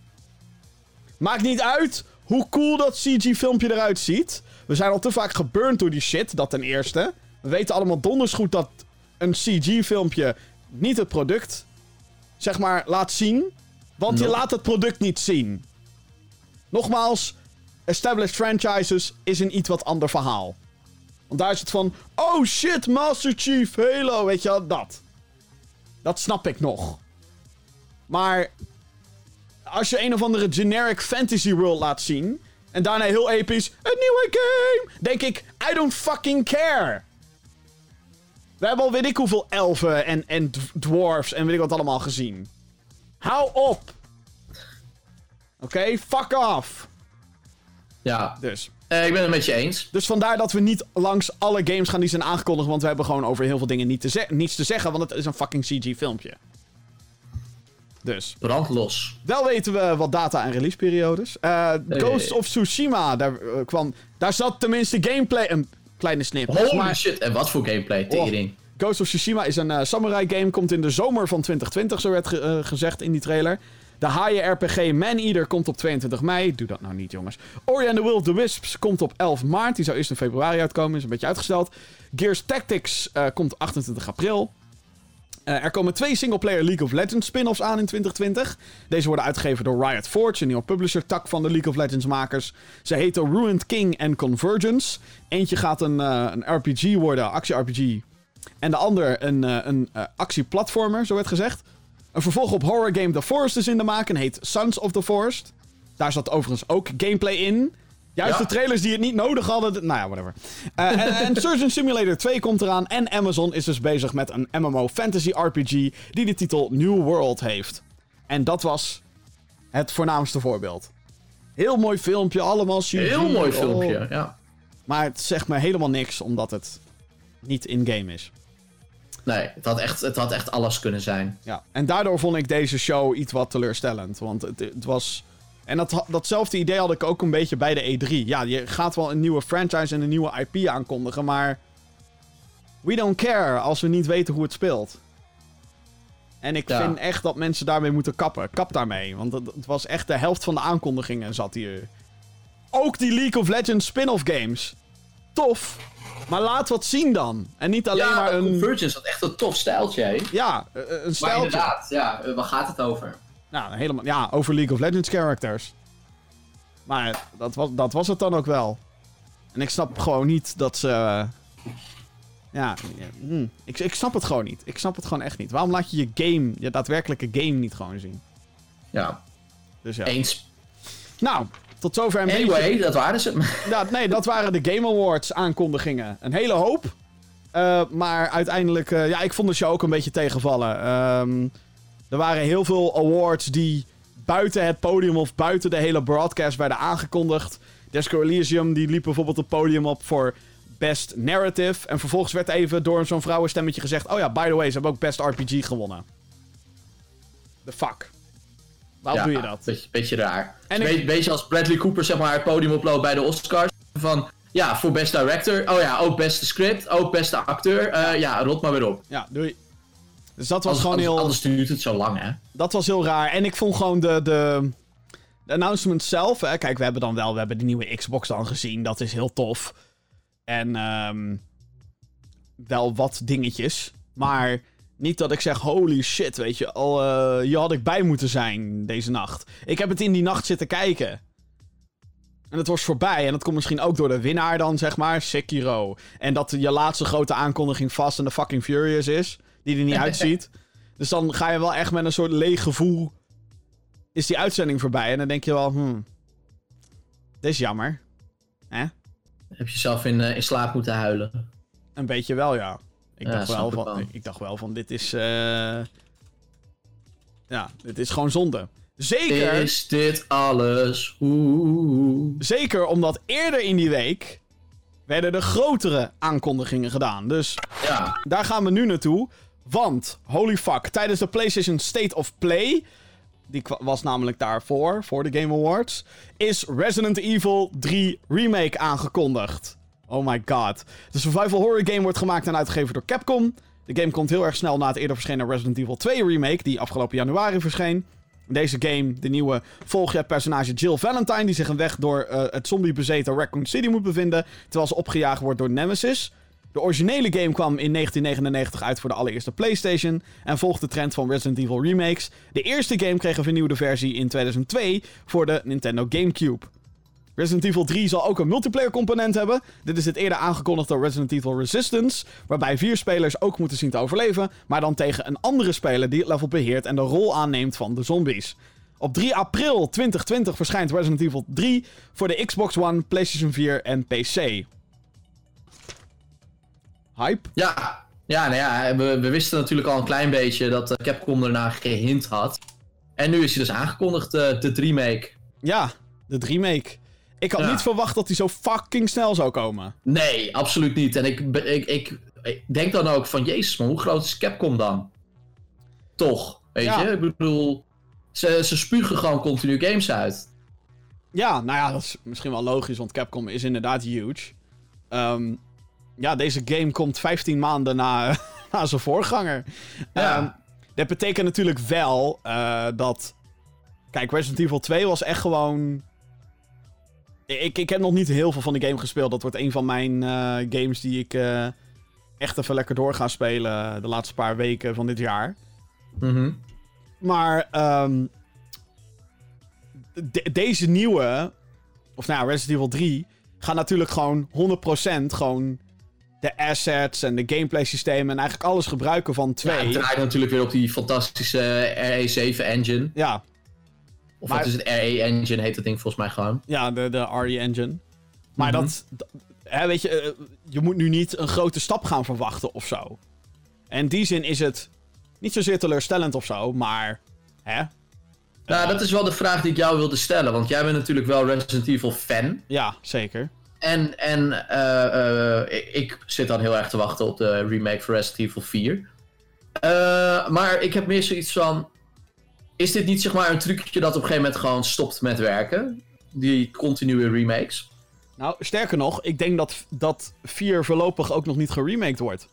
A: Maakt niet uit hoe cool dat CG filmpje eruit ziet. We zijn al te vaak geburnt door die shit, dat ten eerste. We weten allemaal donders goed dat een CG filmpje niet het product zeg maar, laat zien. Want je laat het product niet zien. Nogmaals, established franchises is een iets wat ander verhaal. Want daar is het van, oh shit, Master Chief, Halo, weet je wel, dat. Dat snap ik nog. Maar als je een of andere generic fantasy world laat zien... en daarna heel episch, een nieuwe game... denk ik, I don't fucking care. We hebben al weet ik hoeveel elfen en, en dwarfs en weet ik wat allemaal gezien. Hou op! Oké, fuck off!
B: Ja.
A: Dus.
B: Uh, ik ben het met je eens.
A: Dus vandaar dat we niet langs alle games gaan die zijn aangekondigd. Want we hebben gewoon over heel veel dingen niet te niets te zeggen. Want het is een fucking CG-filmpje. Dus.
B: Brandlos.
A: Wel weten we wat data en releaseperiodes. Uh, Ghost of Tsushima, daar, kwam, daar zat tenminste gameplay... Een kleine snip.
B: Holy maar... shit, en wat voor gameplay, oh. tering.
A: Ghost of Tsushima is een samurai game, komt in de zomer van 2020, zo werd gezegd in die trailer. De haaien RPG Man Eater komt op 22 mei. Doe dat nou niet, jongens. Ori and the Will of the Wisps komt op 11 maart. Die zou eerst in februari uitkomen. Is een beetje uitgesteld. Gears Tactics uh, komt 28 april. Uh, er komen twee singleplayer League of Legends spin-offs aan in 2020. Deze worden uitgegeven door Riot Forge, een nieuwe publisher-tak van de League of Legends makers. Ze heten Ruined King en Convergence. Eentje gaat een, uh, een RPG worden, actie-RPG. En de ander een, een actie-platformer, zo werd gezegd. Een vervolg op horror game The Forest is in de maak en heet Sons of the Forest. Daar zat overigens ook gameplay in. Juist de trailers die het niet nodig hadden. Nou ja, whatever. Uh, en, Surgeon Simulator 2 komt eraan. En Amazon is dus bezig met een MMO fantasy RPG die de titel New World heeft. En dat was het voornaamste voorbeeld. Heel mooi filmpje, allemaal CG.
B: Heel mooi filmpje, ja.
A: Maar het zegt me helemaal niks, omdat het niet in-game is.
B: Nee, het had, echt, het had echt alles kunnen zijn.
A: Ja, en daardoor vond ik deze show iets wat teleurstellend. Want het, het was... En dat, datzelfde idee had ik ook een beetje bij de E3. Ja, je gaat wel een nieuwe franchise en een nieuwe IP aankondigen, maar... We don't care als we niet weten hoe het speelt. En ik vind echt dat mensen daarmee moeten kappen. Kap daarmee. Want het, het, was echt de helft van de aankondigingen zat hier. Ook die League of Legends spin-off games. Tof. Maar laat wat zien dan. En niet alleen maar een...
B: Convergence had echt een tof stijltje, hè?
A: Ja, eh, eh, een stijltje. Maar
B: inderdaad, ja, eh, waar gaat het over?
A: Nou, helemaal... Ja, over League of Legends characters. Maar dat was, dat was het dan ook wel. En ik snap gewoon niet dat ze... ja, hm, ik, ik snap het gewoon niet. Ik snap het gewoon echt niet. Waarom laat je je game, je daadwerkelijke game niet gewoon zien?
B: Ja. Dus ja. Eens.
A: Nou, tot zover een
B: anyway, dat waren ze.
A: Nee, dat waren de Game Awards aankondigingen. Een hele hoop. Uh, maar uiteindelijk, uh, ja, ik vond de show ook een beetje tegenvallen. Um, er waren heel veel awards die buiten het podium of buiten de hele broadcast werden aangekondigd. Disco Elysium, die liep bijvoorbeeld het podium op voor Best Narrative. En vervolgens werd even door zo'n vrouwenstemmetje gezegd... Oh ja, by the way, ze hebben ook Best RPG gewonnen. The fuck. Waarom doe je dat?
B: Beetje, beetje raar. En ik... Beetje als Bradley Cooper zeg maar het podium oploopt bij de Oscars. Van ja, voor best director. Oh ja, ook beste script. Ook beste acteur. Uh, ja, rot maar weer op.
A: Ja, doei. Dus dat was gewoon heel...
B: Anders duurt het zo lang, hè?
A: Dat was heel raar. En ik vond gewoon de... de... De announcement zelf, hè. kijk, we hebben dan wel, we hebben de nieuwe Xbox dan gezien, dat is heel tof. En um, wel wat dingetjes, maar niet dat ik zeg, holy shit, weet je, al, uh, hier had ik bij moeten zijn deze nacht. Ik heb het in die nacht zitten kijken. En het was voorbij. En dat komt misschien ook door de winnaar dan, zeg maar, Sekiro. En dat je laatste grote aankondiging Fast and the fucking Furious is. Die er niet uitziet. Dus dan ga je wel echt met een soort leeg gevoel... Is die uitzending voorbij. En dan denk je wel, hmm... Dit is jammer. Hè?
B: Heb je zelf in, uh, in slaap moeten huilen?
A: Een beetje wel, ja. Ik, dacht, wel van, ik dacht wel van, dit is... Uh... Ja, dit is gewoon zonde. Zeker...
B: Is dit alles? Oeh.
A: Zeker omdat eerder in die week... werden er grotere aankondigingen gedaan. Dus ja. daar gaan we nu naartoe. Want, holy fuck, tijdens de PlayStation State of Play... Die was namelijk daarvoor, voor de Game Awards... is Resident Evil 3 Remake aangekondigd. Oh my god. De survival horror game wordt gemaakt en uitgegeven door Capcom. De game komt heel erg snel na het eerder verschenen Resident Evil 2 remake, die afgelopen januari verscheen. Deze game, de nieuwe, volg je het personage Jill Valentine, die zich een weg door uh, het zombiebezeten Raccoon City moet bevinden, terwijl ze opgejaagd wordt door Nemesis. De originele game kwam in 1999 uit voor de allereerste PlayStation en volgt de trend van Resident Evil remakes. De eerste game kreeg een vernieuwde versie in 2002 voor de Nintendo GameCube. Resident Evil 3 zal ook een multiplayer component hebben. Dit is het eerder aangekondigde Resident Evil Resistance, waarbij vier spelers ook moeten zien te overleven, maar dan tegen een andere speler die het level beheert en de rol aanneemt van de zombies. Op 3 april 2020 verschijnt Resident Evil 3 voor de Xbox One, PlayStation 4 en PC. Hype?
B: Ja, ja, nou ja we, we wisten natuurlijk al een klein beetje dat eh, Capcom erna gehint had. En nu is hij dus aangekondigd, uh, de remake.
A: Ja, de remake. Ik had niet verwacht dat hij zo fucking snel zou komen.
B: Nee, absoluut niet. En ik, ik, ik, ik denk dan ook van, jezus man, hoe groot is Capcom dan? Toch, weet je? Ik bedoel, Ze, ze spugen gewoon continu games uit.
A: Ja, nou ja, dat is misschien wel logisch, want Capcom is inderdaad huge. Ehm, ja, deze game komt 15 maanden na, na zijn voorganger.
B: Ja.
A: Ehm, dat betekent natuurlijk wel eh, dat. Kijk, Resident Evil 2 was echt gewoon. Ik, ik heb nog niet heel veel van die game gespeeld. Dat wordt een van mijn eh, games die ik eh, echt even lekker door ga spelen de laatste paar weken van dit jaar.
B: Mhm.
A: Maar ehm, de- deze nieuwe, of nou ja, Resident Evil 3, gaat natuurlijk gewoon 100% gewoon de assets en de gameplay systemen en eigenlijk alles gebruiken van
B: Ja,
A: 2.
B: het draait natuurlijk weer op die fantastische RE7 engine.
A: Ja,
B: Of
A: Maar-
B: wat is het? RE engine heet dat ding volgens mij gewoon.
A: ja, de, de RE engine. Maar
B: Mhm.
A: dat, dat- hè, weet je, eh, je moet nu niet een grote stap gaan verwachten of zo. En in die zin is het niet zozeer teleurstellend of zo, maar hè,
B: Nou, dat is wel de vraag die ik jou wilde stellen. Want jij bent natuurlijk wel Resident Evil fan.
A: ja, zeker.
B: En, en eh, eh, ik, zit dan heel erg te wachten op de remake van Resident Evil 4. Eh, maar ik heb meer zoiets van... Is dit niet zeg maar een trucje dat op een gegeven moment gewoon stopt met werken? Die continue remakes?
A: Nou, sterker nog, ik denk dat, dat 4 voorlopig ook nog niet geremaked wordt.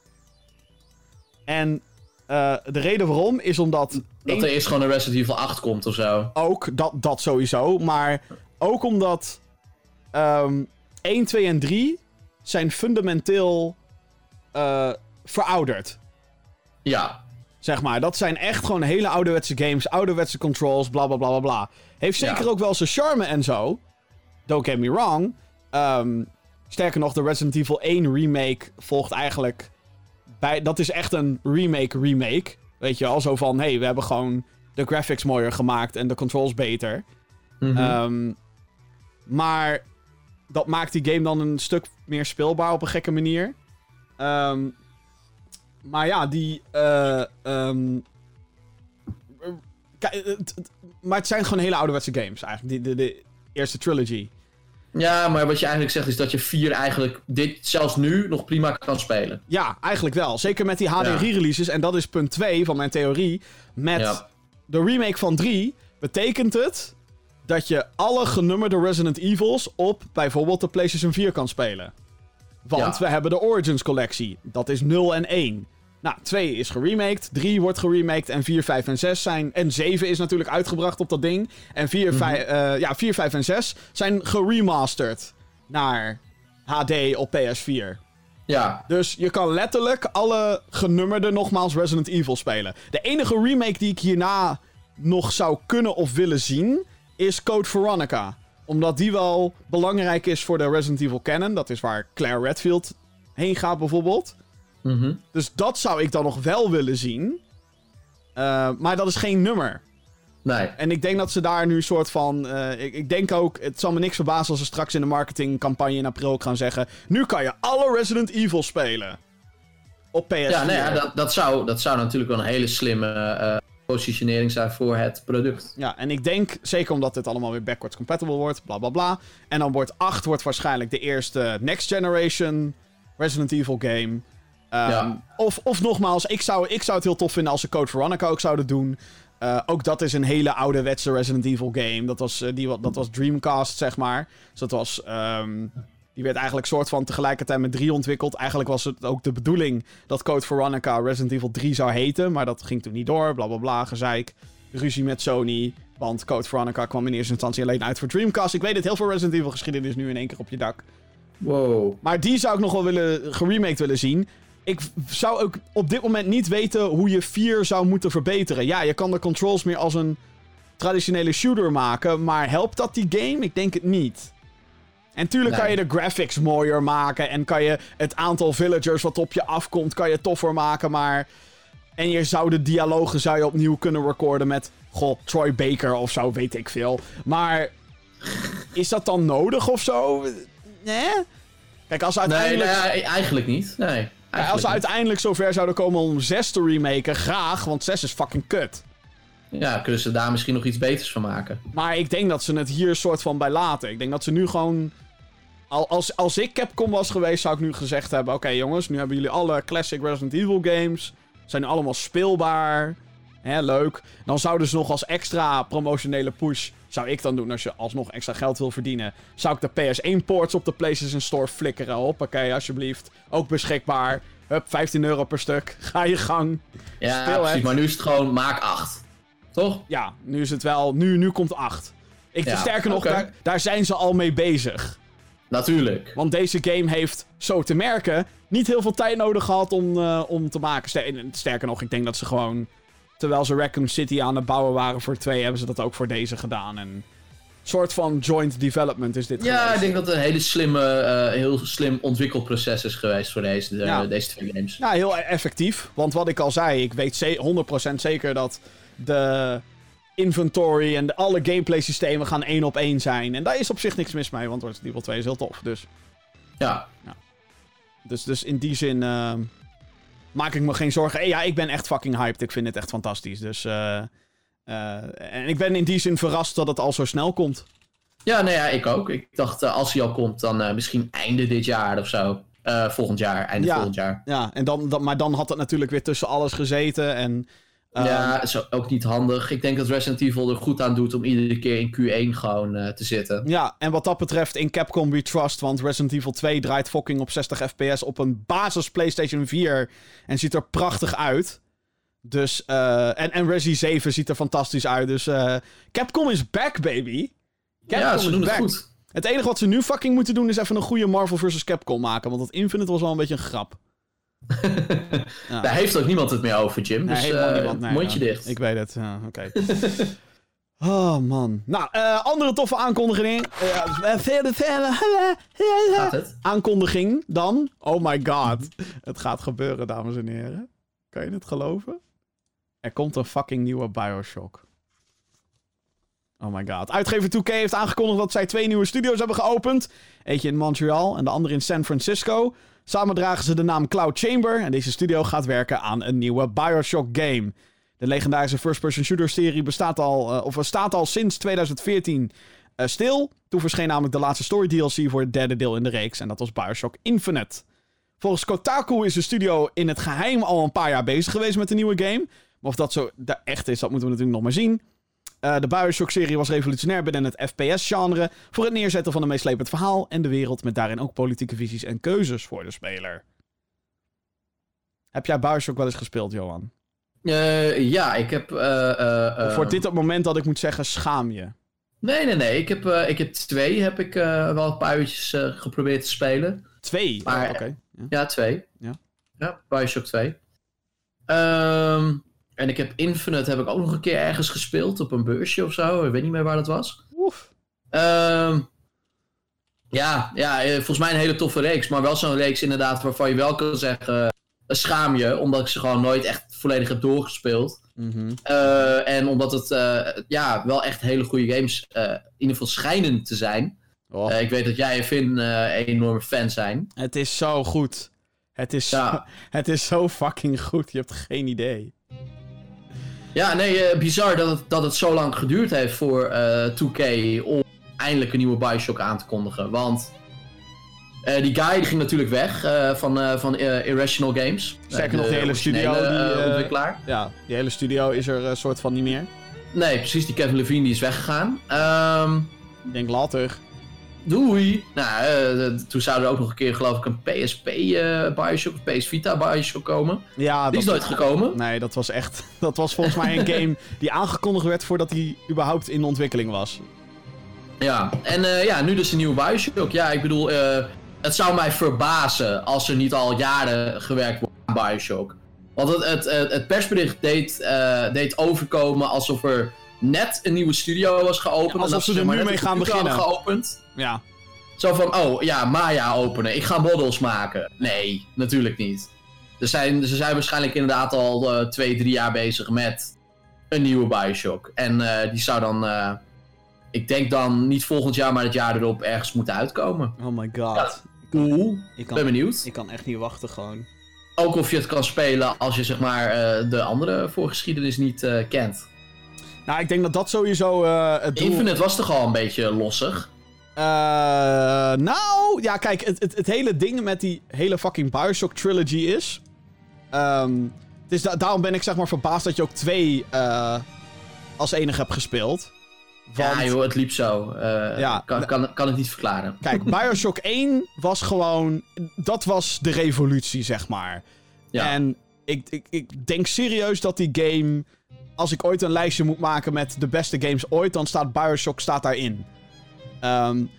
A: En eh, de reden waarom is omdat.
B: Dat
A: één-
B: er eerst gewoon een Resident Evil 8 komt of zo.
A: ook, dat, dat sowieso. Maar ook omdat. ehm 1, 2 en 3 zijn fundamenteel eh, verouderd.
B: Ja,
A: Zeg maar, dat zijn echt gewoon hele ouderwetse games, ouderwetse controls, bla bla bla bla bla. Heeft zeker
B: Ja.
A: ook wel zijn charme en zo. Don't get me wrong. Ehm, sterker nog, de Resident Evil 1 remake volgt eigenlijk. Bij, dat is echt een remake-remake. Weet je wel, zo van: hey, we hebben gewoon de graphics mooier gemaakt en de controls beter.
B: Mhm.
A: Ehm, maar dat maakt die game dan een stuk meer speelbaar op een gekke manier. Ehm, maar ja, die. het- maar het zijn gewoon hele ouderwetse games eigenlijk. Die, de, de eerste trilogy.
B: ja, maar wat je eigenlijk zegt is dat je 4 eigenlijk dit zelfs nu nog prima kan spelen.
A: Ja, eigenlijk wel. Zeker met die HD-releases. En dat is punt 2 van mijn theorie. Met
B: Ja.
A: de remake van 3 betekent het dat je alle genummerde Resident Evils op bijvoorbeeld de PlayStation 4 kan spelen. Want
B: Ja.
A: we hebben de Origins collectie. Dat is 0 en 1. Nou, 2 is geremaked, 3 wordt geremaked en 4, 5 en 6 zijn... En 7 is natuurlijk uitgebracht op dat ding. En 4, 5, eh, ja, 4 5 en 6 zijn geremasterd naar HD op PS4.
B: Ja,
A: Dus je kan letterlijk alle genummerde nogmaals Resident Evil spelen. De enige remake die ik hierna nog zou kunnen of willen zien is Code Veronica. Omdat die wel belangrijk is voor de Resident Evil canon. Dat is waar Claire Redfield heen gaat bijvoorbeeld.
B: Mhm.
A: Dus dat zou ik dan nog wel willen zien. Eh, maar dat is geen nummer.
B: nee.
A: En ik denk dat ze daar nu een soort van. eh, ik, ik denk ook, het zal me niks verbazen als ze straks in de marketingcampagne in april gaan zeggen. Nu kan je alle Resident Evil spelen. Op PS4.
B: Ja, nou ja, dat, dat, zou, dat zou natuurlijk wel een hele slimme eh, positionering zijn voor het product.
A: Ja, en ik denk, zeker omdat dit allemaal weer backwards compatible wordt, bla bla bla. En dan wordt 8 wordt waarschijnlijk de eerste next generation Resident Evil game. Ehm,
B: Ja.
A: of, of nogmaals, ik zou, ik zou het heel tof vinden als ze Code Veronica ook zouden doen. Eh, ook dat is een hele ouderwetse Resident Evil game. Dat was, eh, die, dat was Dreamcast, zeg maar. Dus dat was... ehm, die werd eigenlijk soort van tegelijkertijd met 3 ontwikkeld. Eigenlijk was het ook de bedoeling dat Code Veronica Resident Evil 3 zou heten. Maar dat ging toen niet door. Bla bla bla, gezeik. Ruzie met Sony. Want Code Veronica kwam in eerste instantie alleen uit voor Dreamcast. Ik weet het, heel veel Resident Evil geschiedenis nu in één keer op je dak.
B: Wow.
A: Maar die zou ik nog wel willen, geremaked willen zien. Ik zou ook op dit moment niet weten hoe je 4 zou moeten verbeteren. Ja, je kan de controls meer als een traditionele shooter maken. Maar helpt dat die game? Ik denk het niet. En tuurlijk kan je de graphics mooier maken. En kan je het aantal villagers wat op je afkomt, kan je toffer maken. Maar. En je zou de dialogen zou je opnieuw kunnen recorden met. Goh, Troy Baker of zo, weet ik veel. Maar. Is dat dan nodig of zo? Nee? Kijk, als ze
B: Nee,
A: uiteindelijk.
B: nee, eigenlijk niet. Nee.
A: Ja, als ze uiteindelijk zover zouden komen om 6 te remaken, graag, want 6 is fucking kut.
B: Ja, kunnen ze daar misschien nog iets beters van maken.
A: Maar ik denk dat ze het hier soort van bij laten. Ik denk dat ze nu gewoon. Al, als, als ik Capcom was geweest, zou ik nu gezegd hebben: Oké jongens, nu hebben jullie alle classic Resident Evil games. Zijn nu allemaal speelbaar. Hè, leuk. Dan zouden ze nog als extra promotionele push... Zou ik dan doen als je alsnog extra geld wil verdienen... Zou ik de PS1-ports op de PlayStation Store flikkeren. Hoppakee, alsjeblieft. Ook beschikbaar. Hup, 15 euro per stuk. Ga je gang.
B: Ja,
A: Speel
B: precies. Maar nu is het gewoon maak 8. Toch?
A: Ja, nu is het wel... Nu, nu komt 8. Ik,
B: Ja,
A: sterker nog, daar, daar zijn ze al mee bezig.
B: Natuurlijk.
A: Want deze game heeft, zo te merken, niet heel veel tijd nodig gehad om, eh, om te maken. Ster- Sterker nog, ik denk dat ze gewoon, terwijl ze Raccoon City aan het bouwen waren voor twee, hebben ze dat ook voor deze gedaan. En een soort van joint development is dit
B: Ja,
A: geweest.
B: ik denk dat het een hele slimme, eh, heel slim ontwikkelproces is geweest voor deze,
A: Ja.
B: deze twee games.
A: Ja, heel effectief. Want wat ik al zei, ik weet ze- 100% zeker dat de inventory en de, alle gameplay systemen gaan één op één zijn. En daar is op zich niks mis mee, want Resident Evil 2 is heel tof. Dus
B: Ja.
A: Dus, dus in die zin ehm, maak ik me geen zorgen. Eh, Ja, ik ben echt fucking hyped. Ik vind het echt fantastisch. Dus, eh, eh, en ik ben in die zin verrast dat het al zo snel komt.
B: Ja, nou ja, ik ook. Ik dacht, eh, als hij al komt, dan misschien einde dit jaar of zo. Eh, volgend jaar, einde
A: Ja.
B: volgend jaar.
A: Ja, en dan, dan, maar dan had het natuurlijk weer tussen alles gezeten. En,
B: ja, is ook niet handig. Ik denk dat Resident Evil er goed aan doet om iedere keer in Q1 gewoon eh, te zitten.
A: ja, en wat dat betreft in Capcom We Trust. Want Resident Evil 2 draait fucking op 60 fps op een basis PlayStation 4. En ziet er prachtig uit. Dus, eh, en, en Resi 7 ziet er fantastisch uit. Dus eh, Capcom is back, baby. Capcom
B: ja, ze
A: is
B: doen het
A: back.
B: goed.
A: Het enige wat ze nu fucking moeten doen is even een goede Marvel vs. Capcom maken. Want dat Infinite was wel een beetje een grap. Ja.
B: Daar heeft ook niemand het meer over, Jim.
A: Nee,
B: dus eh,
A: niemand. Nee,
B: mondje
A: ja.
B: dicht.
A: Ik weet het. Ja, oké. oh, man. Nou, eh, andere toffe aankondiging. Eh, verder, verder.
B: Gaat het?
A: Aankondiging dan. Oh my god. Het gaat gebeuren, dames en heren. Kan je het geloven? Er komt een fucking nieuwe Bioshock. Oh my god. Uitgever 2K heeft aangekondigd dat zij twee nieuwe studio's hebben geopend. Eentje in Montreal en de andere in San Francisco. Samen dragen ze de naam Cloud Chamber. En deze studio gaat werken aan een nieuwe Bioshock game. De legendarische first-person shooter serie bestaat al, eh, of staat al sinds 2014 eh, stil. Toen verscheen namelijk de laatste story DLC voor het derde deel in de reeks. En dat was Bioshock Infinite. Volgens Kotaku is de studio in het geheim al een paar jaar bezig geweest met de nieuwe game. Maar of dat zo echt is, dat moeten we natuurlijk nog maar zien. Eh, de Bioshock-serie was revolutionair binnen het FPS-genre voor het neerzetten van een meeslepend verhaal en de wereld met daarin ook politieke visies en keuzes voor de speler. Heb jij Bioshock wel eens gespeeld, Johan?
B: Eh, ja, ik heb... eh, eh,
A: dit het moment dat ik moet zeggen, schaam je?
B: Nee, nee, nee. Ik heb, ik heb twee heb ik wel een paar uurtjes geprobeerd te spelen.
A: Twee?
B: Maar-
A: Oh, Oké. Ja.
B: Ja, twee.
A: Ja.
B: Ja, Bioshock 2. Ehm, en ik heb Infinite heb ik ook nog een keer ergens gespeeld op een beursje of zo. Ik weet niet meer waar dat was.
A: Oef.
B: Ehm, ja, ja, eh, volgens mij een hele toffe reeks. Maar wel zo'n reeks inderdaad waarvan je wel kan zeggen... eh, schaam je, omdat ik ze gewoon nooit echt volledig heb doorgespeeld.
A: Mhm.
B: Eh, en omdat het ja, wel echt hele goede games in ieder geval schijnen te zijn.
A: Oh,
B: ik weet dat jij en Finn een enorme fan zijn.
A: het is zo goed. Het is,
B: Ja.
A: zo, het is zo fucking goed. Je hebt geen idee.
B: Ja, nee, eh, bizar dat het, dat het zo lang geduurd heeft voor eh 2K om eindelijk een nieuwe Bioshock aan te kondigen. Want eh, die guy die ging natuurlijk weg eh, van, eh, van eh, Irrational Games. Eh,
A: nog, de hele studio die,
B: eh,
A: eh,
B: ontwikkelaar.
A: Ja, die hele studio is er een soort van niet meer.
B: Nee, precies, die Kevin Levine die is weggegaan. Ehm
A: Ik denk later.
B: Doei! Nou, eh, d- toen zou er ook nog een keer geloof ik een PSP eh Bioshock, of PS Vita Bioshock komen.
A: Ja,
B: Die is nooit gekomen.
A: Nee, dat was echt... Dat was volgens mij een game die aangekondigd werd voordat hij überhaupt in ontwikkeling was.
B: Ja, en eh, ja, nu dus een nieuwe Bioshock. Ja, ik bedoel, eh, het zou mij verbazen als er niet al jaren gewerkt wordt aan Bioshock. Want het, het, het, persbericht deed, eh, deed overkomen alsof er net een nieuwe studio was geopend.
A: Ja, alsof ze er nu mee gaan beginnen.
B: geopend.
A: Ja.
B: Zo van, oh ja, Maya openen. Ik ga models maken. Nee, natuurlijk niet. Er zijn, ze zijn waarschijnlijk inderdaad al eh, twee, drie jaar bezig met een nieuwe Bioshock. En eh, die zou dan, eh, ik denk dan niet volgend jaar, maar het jaar erop ergens moeten uitkomen.
A: Oh my god.
B: Ja. Oeh,
A: Ik
B: ben benieuwd.
A: ik kan echt niet wachten gewoon.
B: Ook of je het kan spelen als je zeg maar eh, de andere voorgeschiedenis niet eh, kent.
A: Nou, ik denk dat dat sowieso eh, het doel...
B: Infinite was toch al een beetje lossig?
A: Eh, nou, ja, kijk, het, het, het hele ding met die hele fucking Bioshock trilogy is... ehm, Dus daarom ben ik zeg maar verbaasd dat je ook twee uh, als enige hebt gespeeld.
B: Want... Ja joh, het liep zo. Uh, ja, kan, kan, kan het niet verklaren.
A: Kijk, Bioshock 1 was gewoon... Dat was de revolutie, zeg maar. Ja. En ik, ik, ik denk serieus dat die game... Als ik ooit een lijstje moet maken met de beste games ooit... dan staat Bioshock staat daarin. Um,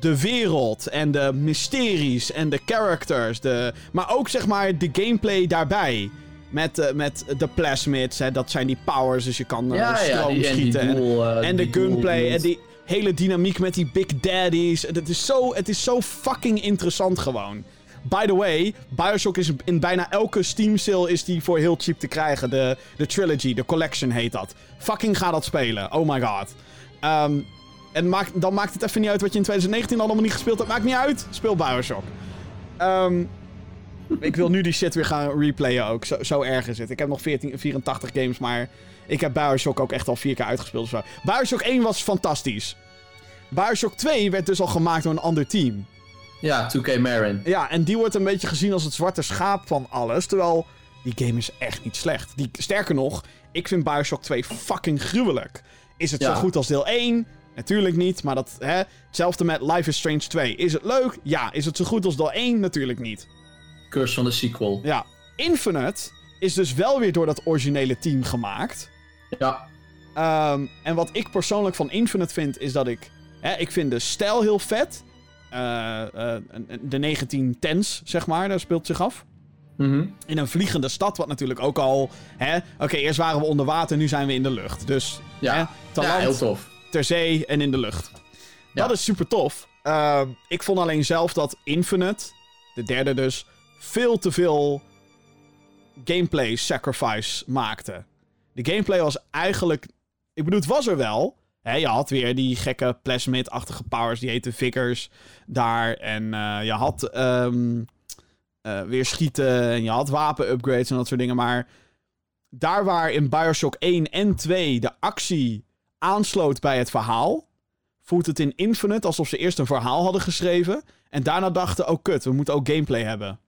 A: de wereld en de mysteries en de characters. De, maar ook zeg maar de gameplay daarbij. Met, uh, met de plasmids, hè, dat zijn die powers, dus je kan uh, ja, stroom ja, schieten. En, uh, en de gunplay en die hele dynamiek met die big daddies. Het is zo, het is zo fucking interessant gewoon. By the way, Bioshock is in bijna elke Steam sale is die voor heel cheap te krijgen. De, de trilogy, de collection heet dat. Fucking ga dat spelen. Oh my god. Um, en maakt, dan maakt het even niet uit wat je in 2019 allemaal niet gespeeld hebt. Maakt niet uit. Speel Bioshock. Um, ik wil nu die shit weer gaan replayen ook. Zo, zo erg is het. Ik heb nog 14, 84 games, maar ik heb Bioshock ook echt al vier keer uitgespeeld. Of Bioshock 1 was fantastisch. Bioshock 2 werd dus al gemaakt door een ander team.
B: Ja, 2K Marin.
A: Ja, en die wordt een beetje gezien als het zwarte schaap van alles. Terwijl die game is echt niet slecht. Die, sterker nog, ik vind Bioshock 2 fucking gruwelijk. Is het zo goed als deel 1? Natuurlijk niet, maar dat, hè, hetzelfde met Life is Strange 2. Is het leuk? Ja. Is het zo goed als deel 1? Natuurlijk niet.
B: Curse van de sequel.
A: Ja. Infinite is dus wel weer door dat originele team gemaakt.
B: Ja.
A: Um, en wat ik persoonlijk van Infinite vind, is dat ik... Hè, ik vind de stijl heel vet. Uh, uh, de 1910s, zeg maar, daar speelt zich af.
B: Mm
A: In een vliegende stad, wat natuurlijk ook al... Oké, eerst waren we onder water, nu zijn we in de lucht. Dus,
B: ja,
A: hè,
B: ja heel tof
A: ter zee en in de lucht. Dat is super tof. Ehm, ik vond alleen zelf dat Infinite, de derde dus, veel te veel gameplay sacrifice maakte. De gameplay was eigenlijk. Ik bedoel, het was er wel. je had weer die gekke plasmid-achtige powers, die heten Figures daar. En uh, je had um, uh, weer schieten en je had wapen-upgrades en dat soort dingen. Maar daar waar in Bioshock 1 en 2 de actie aansloot bij het verhaal, voelt het in Infinite alsof ze eerst een verhaal hadden geschreven. En daarna dachten, oh kut, we moeten ook gameplay hebben.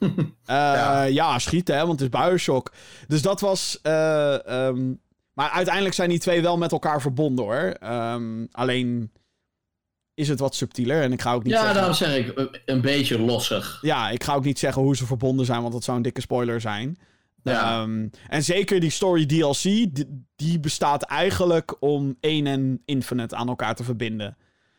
A: uh, ja. ja. schieten, hè, want het is Bioshock. Dus dat was... Uh, um, maar uiteindelijk zijn die twee wel met elkaar verbonden, hoor. Um, alleen is het wat subtieler. En ik ga ook niet
B: ja,
A: zeggen...
B: daarom zeg ik een beetje lossig.
A: Ja, ik ga ook niet zeggen hoe ze verbonden zijn, want dat zou een dikke spoiler zijn. Ja. Um, en zeker die story DLC, die, die, bestaat eigenlijk om 1 en Infinite aan elkaar te verbinden.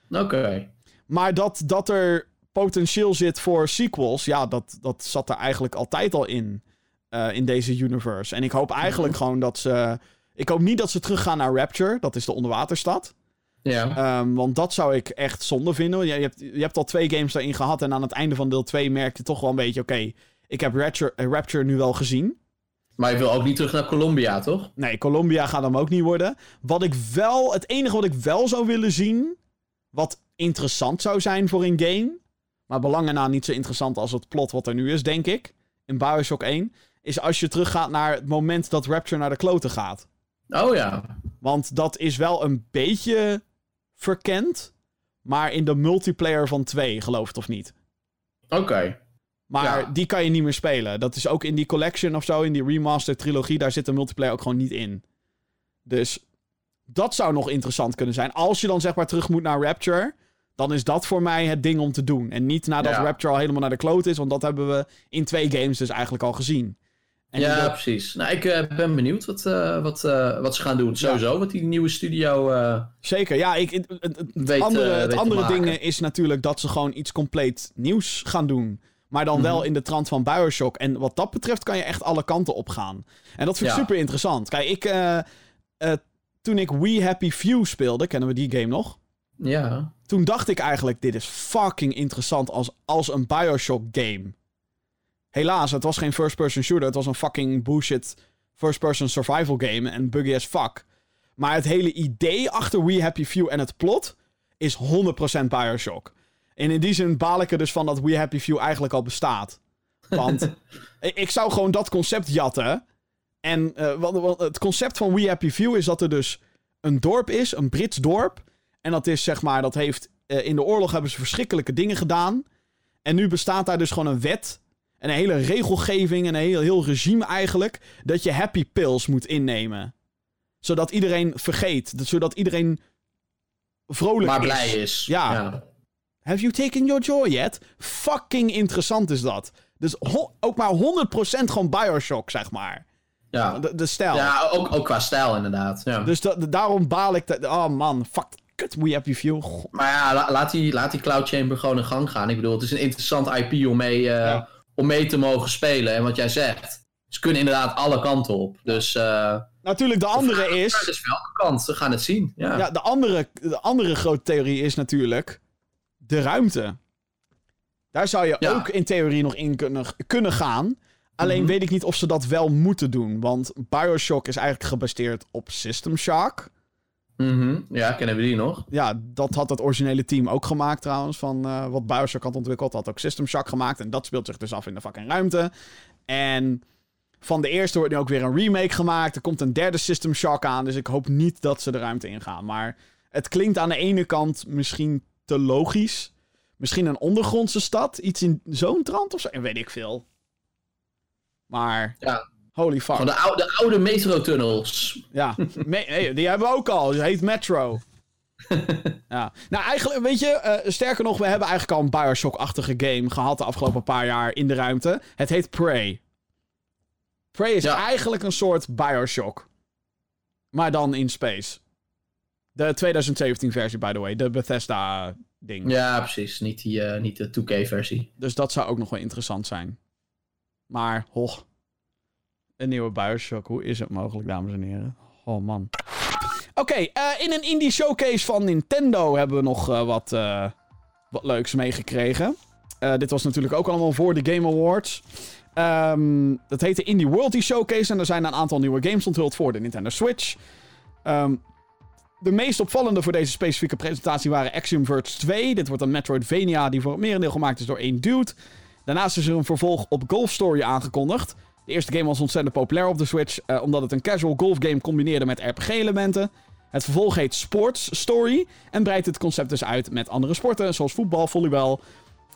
B: Oké.
A: Maar dat, dat er potentieel zit voor sequels, ja, dat, dat zat er eigenlijk altijd al in. Uh, in deze universe. En ik hoop eigenlijk mhm. gewoon dat ze. Ik hoop niet dat ze teruggaan naar Rapture. Dat is de onderwaterstad.
B: Ja.
A: Um, want dat zou ik echt zonde vinden. Je, je, hebt, je hebt al twee games daarin gehad. En aan het einde van deel 2 merk je toch wel een beetje: oké, ik heb Rapture, Rapture nu wel gezien.
B: Maar je wil ook niet terug naar Colombia, toch?
A: Nee, Colombia gaat hem ook niet worden. Wat ik wel, het enige wat ik wel zou willen zien, wat interessant zou zijn voor een game, maar belangen na niet zo interessant als het plot wat er nu is, denk ik, in Bioshock 1, is als je teruggaat naar het moment dat Rapture naar de kloten gaat.
B: Oh ja.
A: Want dat is wel een beetje verkend, maar in de multiplayer van 2, geloof het of niet.
B: Oké.
A: Maar die kan je niet meer spelen. Dat is ook in die collection of zo, in die remaster trilogie, daar zit de multiplayer ook gewoon niet in. Dus dat zou nog interessant kunnen zijn. Als je dan zeg maar terug moet naar Rapture, dan is dat voor mij het ding om te doen. En niet nadat Rapture al helemaal naar de kloot is, want dat hebben we in twee games dus eigenlijk al gezien.
B: En ja, precies. Nou, ik uh, ben benieuwd wat, uh, wat, uh, wat ze gaan doen. Sowieso, wat die nieuwe studio.
A: Zeker, ja. Ik, het, het, weet, andere, het andere ding is natuurlijk dat ze gewoon iets compleet nieuws gaan doen. Maar dan wel mhm. in de trant van Bioshock. En wat dat betreft kan je echt alle kanten op gaan. En dat vind ik super interessant. Kijk, ik, uh, uh, toen ik We Happy Few speelde, kennen we die game nog?
B: Ja.
A: Toen dacht ik eigenlijk, dit is fucking interessant als, als een Bioshock game. Helaas, het was geen first-person shooter. Het was een fucking bullshit first-person survival game. En buggy as fuck. Maar het hele idee achter We Happy Few en het plot is 100% Bioshock. En in die zin baal ik er dus van dat We Happy Few eigenlijk al bestaat. Want ik zou gewoon dat concept jatten. En uh, het concept van We Happy Few is dat er dus een dorp is, een Brits dorp. En dat is zeg maar, dat heeft. Uh, in de oorlog hebben ze verschrikkelijke dingen gedaan. En nu bestaat daar dus gewoon een wet. En een hele regelgeving en een heel, heel regime eigenlijk. Dat je happy pills moet innemen. Zodat iedereen vergeet. Zodat iedereen vrolijk
B: maar blij is.
A: Ja. Have you taken your joy yet? Fucking interessant is dat. Dus ook maar 100% gewoon Bioshock, zeg maar.
B: Ja.
A: De, de stijl.
B: Ja, ook, ook qua stijl inderdaad. Ja.
A: Dus daarom baal ik... Dat, oh man, fuck. Kut, we happy view.
B: Maar ja, laat, die, laat die Cloud Chamber gewoon in gang gaan. Ik bedoel, het is een interessant IP om mee, eh, om mee te mogen spelen. En wat jij zegt, ze kunnen inderdaad alle kanten op. Dus... Uh,
A: natuurlijk, de andere is...
B: Dus welke kant? We gaan het zien. Ja,
A: ja de, andere, de andere grote theorie is natuurlijk de ruimte. Daar zou je ook in theorie nog in kunnen, kunnen gaan. Alleen mhm. weet ik niet of ze dat wel moeten doen. Want Bioshock is eigenlijk gebaseerd op System Shock.
B: Mm Ja, kennen we die nog?
A: Ja, dat had het originele team ook gemaakt trouwens. Van uh, wat Bioshock had ontwikkeld. Had ook System Shock gemaakt. En dat speelt zich dus af in de fucking ruimte. En van de eerste wordt nu ook weer een remake gemaakt. Er komt een derde System Shock aan. Dus ik hoop niet dat ze de ruimte ingaan. Maar het klinkt aan de ene kant misschien te logisch. Misschien een ondergrondse stad. Iets in zo'n trant of zo. En weet ik veel. Maar.
B: Ja.
A: Holy fuck. Van
B: de oude, de oude metro-tunnels.
A: Ja, die hebben we ook al. Het heet Metro. ja. Nou, eigenlijk, weet je, uh, sterker nog, we hebben eigenlijk al een Bioshock-achtige game gehad de afgelopen paar jaar in de ruimte. Het heet Prey. Prey is eigenlijk een soort Bioshock. Maar dan in space. De 2017 versie, by the way. De Bethesda ding.
B: Ja, precies. Niet, die, uh, niet de 2K-versie.
A: Dus dat zou ook nog wel interessant zijn. Maar, hoch. Een nieuwe Bioshock. Hoe is het mogelijk, dames en heren? Oh, man. Oké, uh, in een indie showcase van Nintendo hebben we nog uh, wat, wat leuks meegekregen. dit was natuurlijk ook allemaal voor de Game Awards. Um, dat heet de Indie World Showcase. En er zijn een aantal nieuwe games onthuld voor de Nintendo Switch. Um, de meest opvallende voor deze specifieke presentatie waren Axiom Verge 2. Dit wordt een Metroidvania die voor het merendeel gemaakt is door één dude. Daarnaast is er een vervolg op Golf Story aangekondigd. De eerste game was ontzettend populair op de Switch, uh, omdat het een casual golf game combineerde met RPG-elementen. Het vervolg heet Sports Story en breidt het concept dus uit met andere sporten, zoals voetbal, volleybal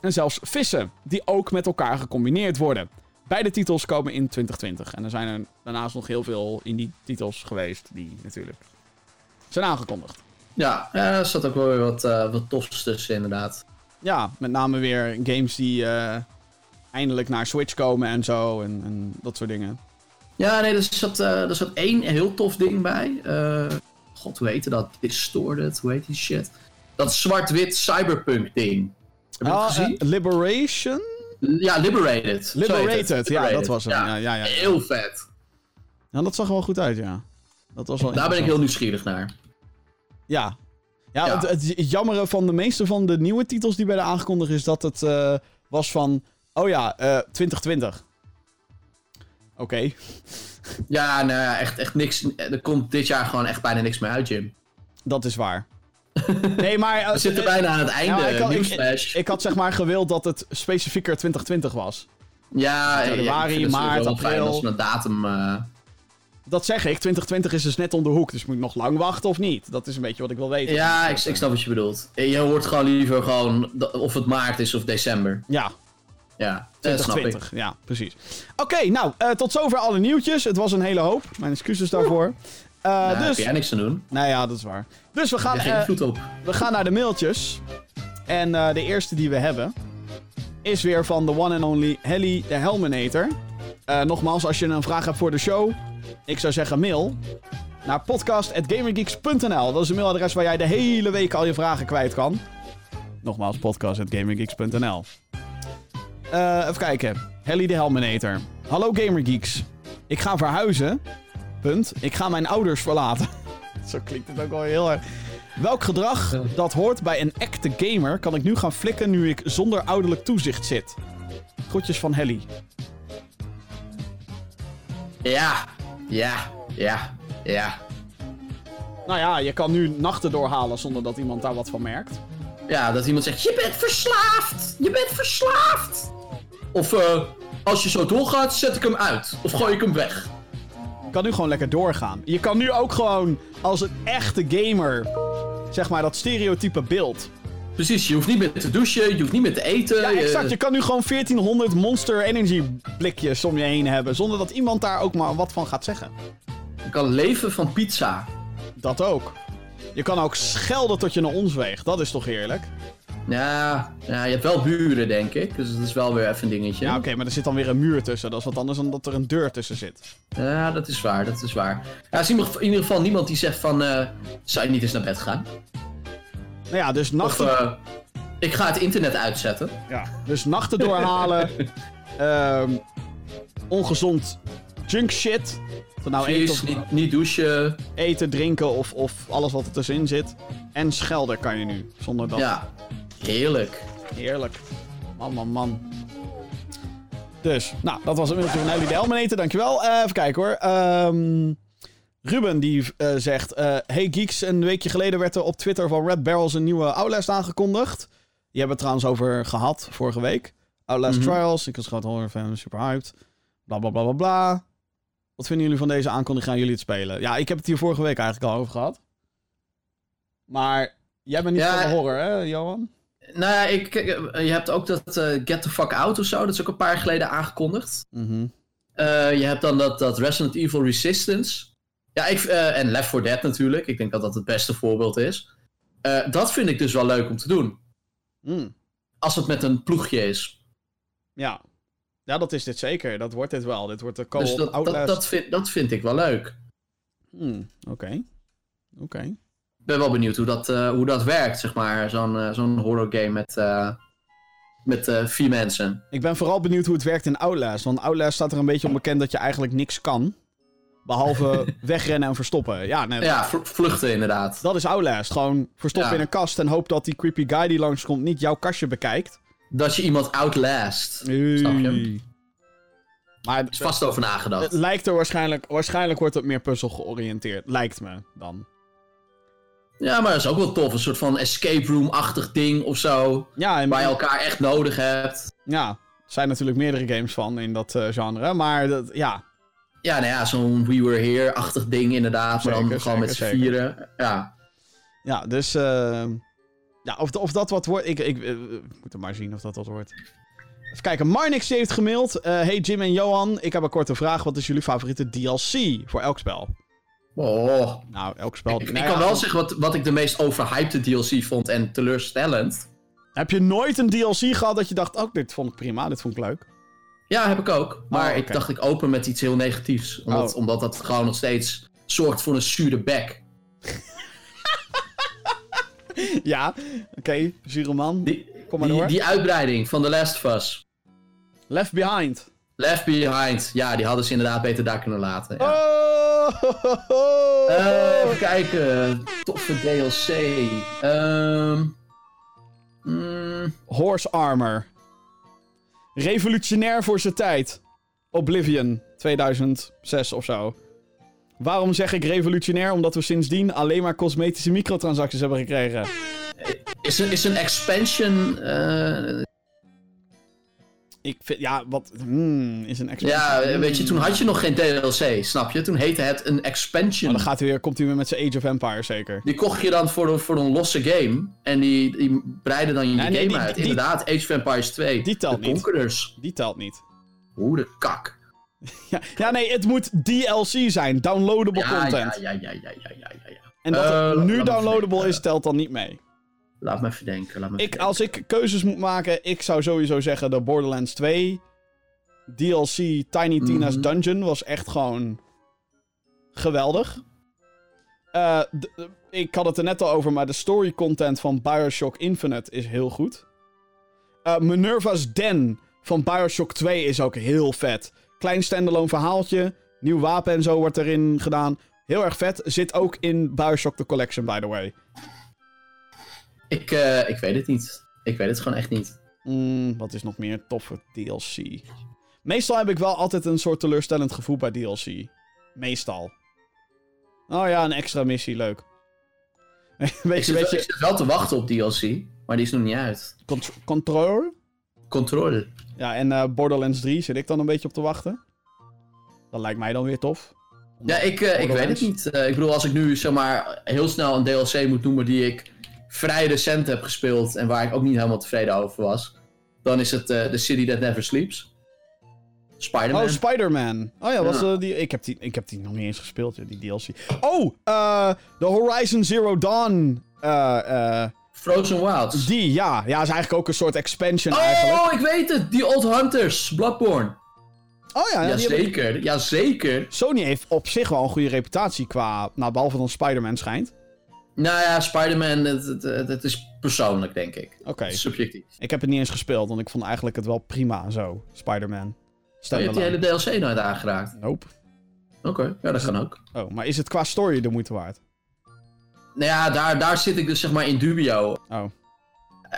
A: en zelfs vissen, die ook met elkaar gecombineerd worden. Beide titels komen in 2020 en er zijn er daarnaast nog heel veel in die titels geweest die natuurlijk zijn aangekondigd.
B: Ja, er zat ook wel weer wat, uh, wat tofs tussen, inderdaad.
A: Ja, met name weer games die uh, eindelijk naar Switch komen en zo. En, en, dat soort dingen.
B: Ja, nee, er zat, uh, er zat één heel tof ding bij. God, hoe heette dat? Distorted, hoe heet die shit? Dat zwart-wit cyberpunk ding.
A: Heb je ah, gezien? Liberation?
B: Ja, Liberated.
A: Liberated, ja, dat was hem. Ja. Ja, ja,
B: Heel vet.
A: Ja, dat zag er wel goed uit, ja. Dat was wel
B: Daar ben ik heel nieuwsgierig naar.
A: Ja. Ja, Het, het, jammere van de meeste van de nieuwe titels die werden aangekondigd is dat het uh, was van... Oh ja, uh, 2020. Oké.
B: Ja, nou ja, echt, echt niks. Er komt dit jaar gewoon echt bijna niks meer uit, Jim.
A: Dat is waar. Nee, maar...
B: We zitten bijna aan het einde, ja, ik, had,
A: ik, ik, had zeg maar gewild dat het specifieker 2020 was.
B: Ja,
A: januari, ja, maart, april.
B: als een datum... Uh...
A: Dat zeg ik, 2020 is dus net om de hoek. Dus moet ik nog lang wachten of niet? Dat is een beetje wat ik wil weten.
B: Ja, ik, ik snap wat je bedoelt. Je hoort gewoon liever gewoon of het maart is of december.
A: Ja.
B: Ja,
A: 2020. Ja, precies. Oké, nou, uh, tot zover alle nieuwtjes. Het was een hele hoop. Mijn excuses daarvoor.
B: Uh, nou, dus... heb jij niks te doen.
A: Nou ja, dat is waar. Dus we gaan, uh,
B: op.
A: we gaan naar de mailtjes. En de eerste die we hebben is weer van de one and only Helly de Helminator. nogmaals, als je een vraag hebt voor de show, ik zou zeggen mail naar podcast.gamergeeks.nl. Dat is een mailadres waar jij de hele week al je vragen kwijt kan. Nogmaals, podcast.gamergeeks.nl. Uh, even kijken. Helly de Helminator. Hallo Gamergeeks. Ik ga verhuizen. Punt. Ik ga mijn ouders verlaten. Zo klinkt het ook wel heel erg. Welk gedrag dat hoort bij een echte gamer kan ik nu gaan flikken nu ik zonder ouderlijk toezicht zit? Groetjes van Helly.
B: Ja, ja, ja, ja.
A: Nou ja, je kan nu nachten doorhalen zonder dat iemand daar wat van merkt.
B: Ja, dat iemand zegt, je bent verslaafd! Je bent verslaafd! Of uh, als je zo doorgaat, zet ik hem uit. Of gooi ik hem weg.
A: Je kan nu gewoon lekker doorgaan. Je kan nu ook gewoon als een echte gamer, zeg maar dat stereotype beeld
B: Precies, je hoeft niet meer te douchen, je hoeft niet meer te eten.
A: Ja, exact. Je kan nu gewoon 1400 Monster Energy blikjes om je heen hebben. Zonder dat iemand daar ook maar wat van gaat zeggen.
B: Je kan leven van pizza.
A: Dat ook. Je kan ook schelden tot je naar ons weegt. Dat is toch heerlijk?
B: Ja, ja, je hebt wel buren, denk ik. Dus dat is wel weer even een dingetje.
A: Ja, oké, maar er zit dan weer een muur tussen. Dat is wat anders dan dat er een deur tussen zit.
B: Ja, dat is waar, dat is waar. Ja, er is in ieder geval- in ieder geval niemand die zegt van... eh, zou je niet eens naar bed gaan?
A: Nou ja, dus
B: Of
A: nachten,
B: eh, ik ga het internet uitzetten.
A: ja, dus nachten doorhalen. Ehm, ongezond junk shit. Het nou eten,
B: Precies,
A: of,
B: niet, niet douchen.
A: eten, drinken of, of alles wat er tussenin zit. En schelden kan je nu. Zonder dat.
B: Ja, heerlijk.
A: Heerlijk. Man, man, man. Dus, nou, dat was een minuutje van Nelly de Elmeneter. Dankjewel. Eh even kijken hoor. Ehm, Ruben die eh, zegt... eh, hey geeks, een weekje geleden werd er op Twitter van Red Barrels een nieuwe Outlast aangekondigd. Die hebben we het trouwens over gehad vorige week. Outlast
B: Mhm.
A: Trials. Ik was groot horror fan, super hyped. Bla bla bla bla bla. Wat vinden jullie van deze aankondiging? Gaan jullie het spelen? Ja, ik heb het hier vorige week eigenlijk al over gehad. Maar jij bent niet
B: Ja,
A: van de horror, hè, Johan?
B: Nou ja, ik, eh, je hebt ook dat Get the Fuck Out of zo. Dat is ook een paar jaar geleden aangekondigd.
A: Mhm.
B: Je hebt dan dat, dat Resident Evil Resistance. Ja, ik, eh, en Left 4 Dead natuurlijk. Ik denk dat dat het beste voorbeeld is. Eh, dat vind ik dus wel leuk om te doen.
A: Mm.
B: Als het met een ploegje is.
A: Ja. Ja, dat is dit zeker. Dat wordt dit wel. Dit wordt de co-op
B: dus dat, dat, dat, vind, dat vind ik wel leuk.
A: Hmm, Oké. Oké.
B: Ik ben wel benieuwd hoe dat, eh, hoe dat werkt, zeg maar. Zo'n zo'n horror game met, met vier mensen.
A: Ik ben vooral benieuwd hoe het werkt in Outlast. Want Outlast staat er een beetje onbekend dat je eigenlijk niks kan. Behalve wegrennen en verstoppen. Ja, nee,
B: Ja, vl- vluchten inderdaad.
A: dat is Outlast. Gewoon verstoppen
B: Ja.
A: in een kast en hoop dat die creepy guy die langskomt niet jouw kastje bekijkt.
B: Dat je iemand outlast. Snap je?
A: Maar
B: Er is vast over nagedacht.
A: het lijkt er waarschijnlijk... Waarschijnlijk wordt het meer puzzel georiënteerd. Lijkt me dan.
B: Ja, maar dat is ook wel tof. Een soort van escape room-achtig ding of zo.
A: Ja, en
B: Waar je elkaar echt nodig hebt.
A: Ja, er zijn natuurlijk meerdere games van in dat eh, genre. Maar dat, ja,
B: Ja, nou ja, zo'n We Were Here-achtig ding inderdaad. maar dan gewoon met z'n vieren. Ja.
A: ja dus eh, ja, of, of dat wat wordt. Ik, ik, eh, we moeten maar zien of dat wat wordt. Even kijken, Marnix heeft gemaild. Eh, hey Jim en Johan, ik heb een korte vraag. Wat is jullie favoriete DLC voor elk spel?
B: Oh.
A: Nou, elk spel.
B: Ik, ik
A: Nou
B: kan wel zeggen wat, wat ik de meest overhypte DLC vond en teleurstellend.
A: Heb je nooit een DLC gehad dat je dacht, oh, dit vond ik prima, dit vond ik leuk?
B: Ja, heb ik ook. Maar
A: Oh,
B: ik dacht ik open met iets heel negatiefs. Omdat,
A: Oh.
B: omdat dat gewoon nog steeds zorgt voor een zure bek.
A: Ja, oké, zure man.
B: Die,
A: Kom maar
B: die,
A: door.
B: die uitbreiding van The Last of Us.
A: Left Behind.
B: Left Behind. Ja, die hadden ze inderdaad beter daar kunnen laten. Ja.
A: Oh!
B: Eh, even kijken. Toffe DLC. Ehm mm,
A: Horse Armor. Revolutionair voor zijn tijd. Oblivion, 2006 of zo. Waarom zeg ik revolutionair? Omdat we sindsdien alleen maar cosmetische microtransacties hebben gekregen.
B: is, een, is een expansion. eh,
A: Ik vind, ja, wat. Hmm, is een expansion.
B: ja, weet je, toen had je nog geen DLC, snap je? Toen heette het een expansion.
A: Maar dan gaat hij weer, komt hij weer met zijn Age of Empires zeker.
B: Die kocht je dan voor een, voor een losse game. En die, die breiden dan je
A: Nee, nee,
B: game
A: die-
B: uit.
A: die-
B: Inderdaad, Age of Empires 2.
A: Die telt
B: de
A: niet.
B: Conquerors.
A: Die telt niet.
B: Hoe de kak.
A: Ja, ja, nee, het moet DLC zijn. Downloadable
B: Ja,
A: content.
B: ja, ja, ja, ja, ja, ja, ja.
A: En dat
B: Eh,
A: het
B: laat
A: nu downloadable is, telt dan niet mee.
B: Laat me even denken. Laat me
A: Ik, als ik keuzes moet maken, ik zou sowieso zeggen de Borderlands 2 DLC Tiny Tina's
B: Mhm.
A: Dungeon was echt gewoon geweldig. Eh, ik had het er net al over, maar de story content van Bioshock Infinite is heel goed. Eh, Minerva's Den van Bioshock 2 is ook heel vet. Klein standalone verhaaltje, nieuw wapen en zo wordt erin gedaan. Heel erg vet. Zit ook in Bioshock The Collection, by the way.
B: Ik, eh, ik weet het niet. Ik weet het gewoon echt niet.
A: Mm, wat is nog meer toffe DLC? Meestal heb ik wel altijd een soort teleurstellend gevoel bij DLC. Meestal. Oh ja, een extra missie, leuk.
B: Ik
A: weet je,
B: zit, ik zit wel te wachten op DLC, maar die is nog niet uit.
A: cont Control?
B: Controle.
A: Ja, en eh, Borderlands 3 zit ik dan een beetje op te wachten. Dat lijkt mij dan weer tof.
B: Ja, ik, eh, ik weet het niet. Ik bedoel, als ik nu zeg maar heel snel een DLC moet noemen die ik vrij recent heb gespeeld en waar ik ook niet helemaal tevreden over was, dan is het uh, The City That Never Sleeps. Spider-Man.
A: Oh, Spider-Man. Oh ja, was, uh, die, ik, heb die, ik heb die nog niet eens gespeeld, die DLC. Oh, de Horizon Zero Dawn.
B: Frozen Wilds.
A: Die, ja. Ja, is eigenlijk ook een soort expansion
B: oh,
A: eigenlijk.
B: Oh, ik weet het. Die Old Hunters. Bloodborne.
A: Oh ja,
B: ja zeker. Ik... Ja, zeker.
A: Sony heeft op zich wel een goede reputatie qua... Nou, behalve dan Spider-Man schijnt.
B: Nou ja, Spider-Man, het, het, het, is persoonlijk, denk ik.
A: Oké.
B: Subjectief.
A: Ik heb het niet eens gespeeld, want ik vond eigenlijk het wel prima zo, Spider-Man.
B: Oh, je hebt die hele DLC nooit aangeraakt?
A: Nope.
B: Oké, ja, dat kan ook.
A: Oh, maar is het qua story de moeite waard?
B: Nou ja, daar, daar zit ik dus zeg maar in dubio.
A: Oh.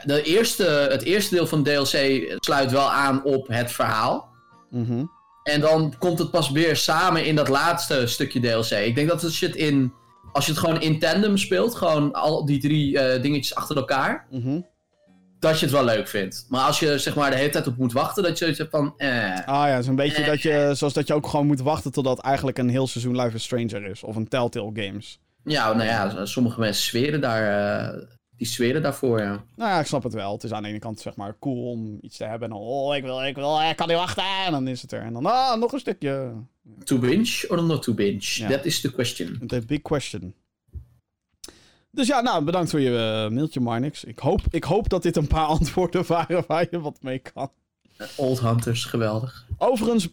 B: De eerste, het eerste deel van de DLC sluit wel aan op het verhaal.
A: Mhm.
B: en dan komt het pas weer samen in dat laatste stukje DLC. Ik denk dat het shit in... Als je het gewoon in tandem speelt, gewoon al die drie uh, dingetjes achter elkaar...
A: Mhm
B: dat je het wel leuk vindt. Maar als je zeg maar de hele tijd op moet wachten, dat je zoiets hebt van. Eh,
A: ah ja, zo'n beetje dat je. Zoals dat je ook gewoon moet wachten totdat eigenlijk een heel seizoen Life is Stranger is. Of een Telltale Games.
B: Ja, nou ja, sommige mensen zweren daar. Uh, die zweren daarvoor, ja.
A: Nou ja, ik snap het wel. Het is aan de ene kant zeg maar cool om iets te hebben. En dan, oh, ik wil, ik wil, ik kan niet wachten. En dan is het er. En dan, ah, nog een stukje.
B: To binge or not to binge? That is the question.
A: The big question. Dus ja, nou, bedankt voor je uh, mailtje, Marnix. Ik hoop, ik hoop dat dit een paar antwoorden waren waar je wat mee kan.
B: Old Hunters, geweldig.
A: Overigens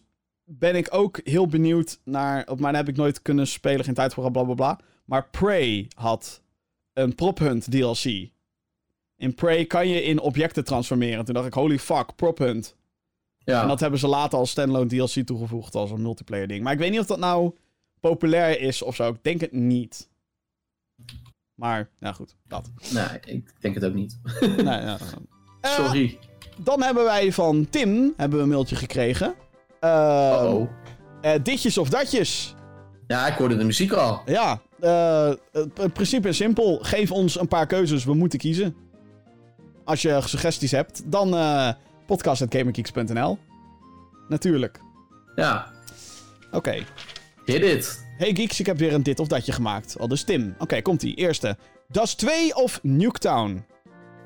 A: ben ik ook heel benieuwd naar... Op mijn heb ik nooit kunnen spelen, geen tijd voor, bla bla bla. Maar Prey had een Prop Hunt DLC. In Prey kan je in objecten transformeren. Toen dacht ik, holy fuck, Prop Hunt. Ja. En dat hebben ze later als standalone DLC toegevoegd als een multiplayer ding. Maar ik weet niet of dat nou populair is of zo. Ik denk het niet. Maar, nou goed, dat.
B: Nee, ik denk het ook niet.
A: nee, ja.
B: Sorry. Uh,
A: dan hebben wij van Tim hebben we een mailtje gekregen. Uh,
B: oh.
A: Ditjes of datjes.
B: Ja, ik hoorde de muziek al.
A: Ja, het principe is simpel. Geef ons een paar keuzes, we moeten kiezen. Als je suggesties hebt, dan podcast.gamergeeks.nl. Natuurlijk.
B: Ja.
A: Oké. Okay.
B: Hit it.
A: Hey Geeks, ik heb weer een dit of datje gemaakt. Al dus Tim. Oké, komt-ie. Eerste. Das 2 of Nuketown?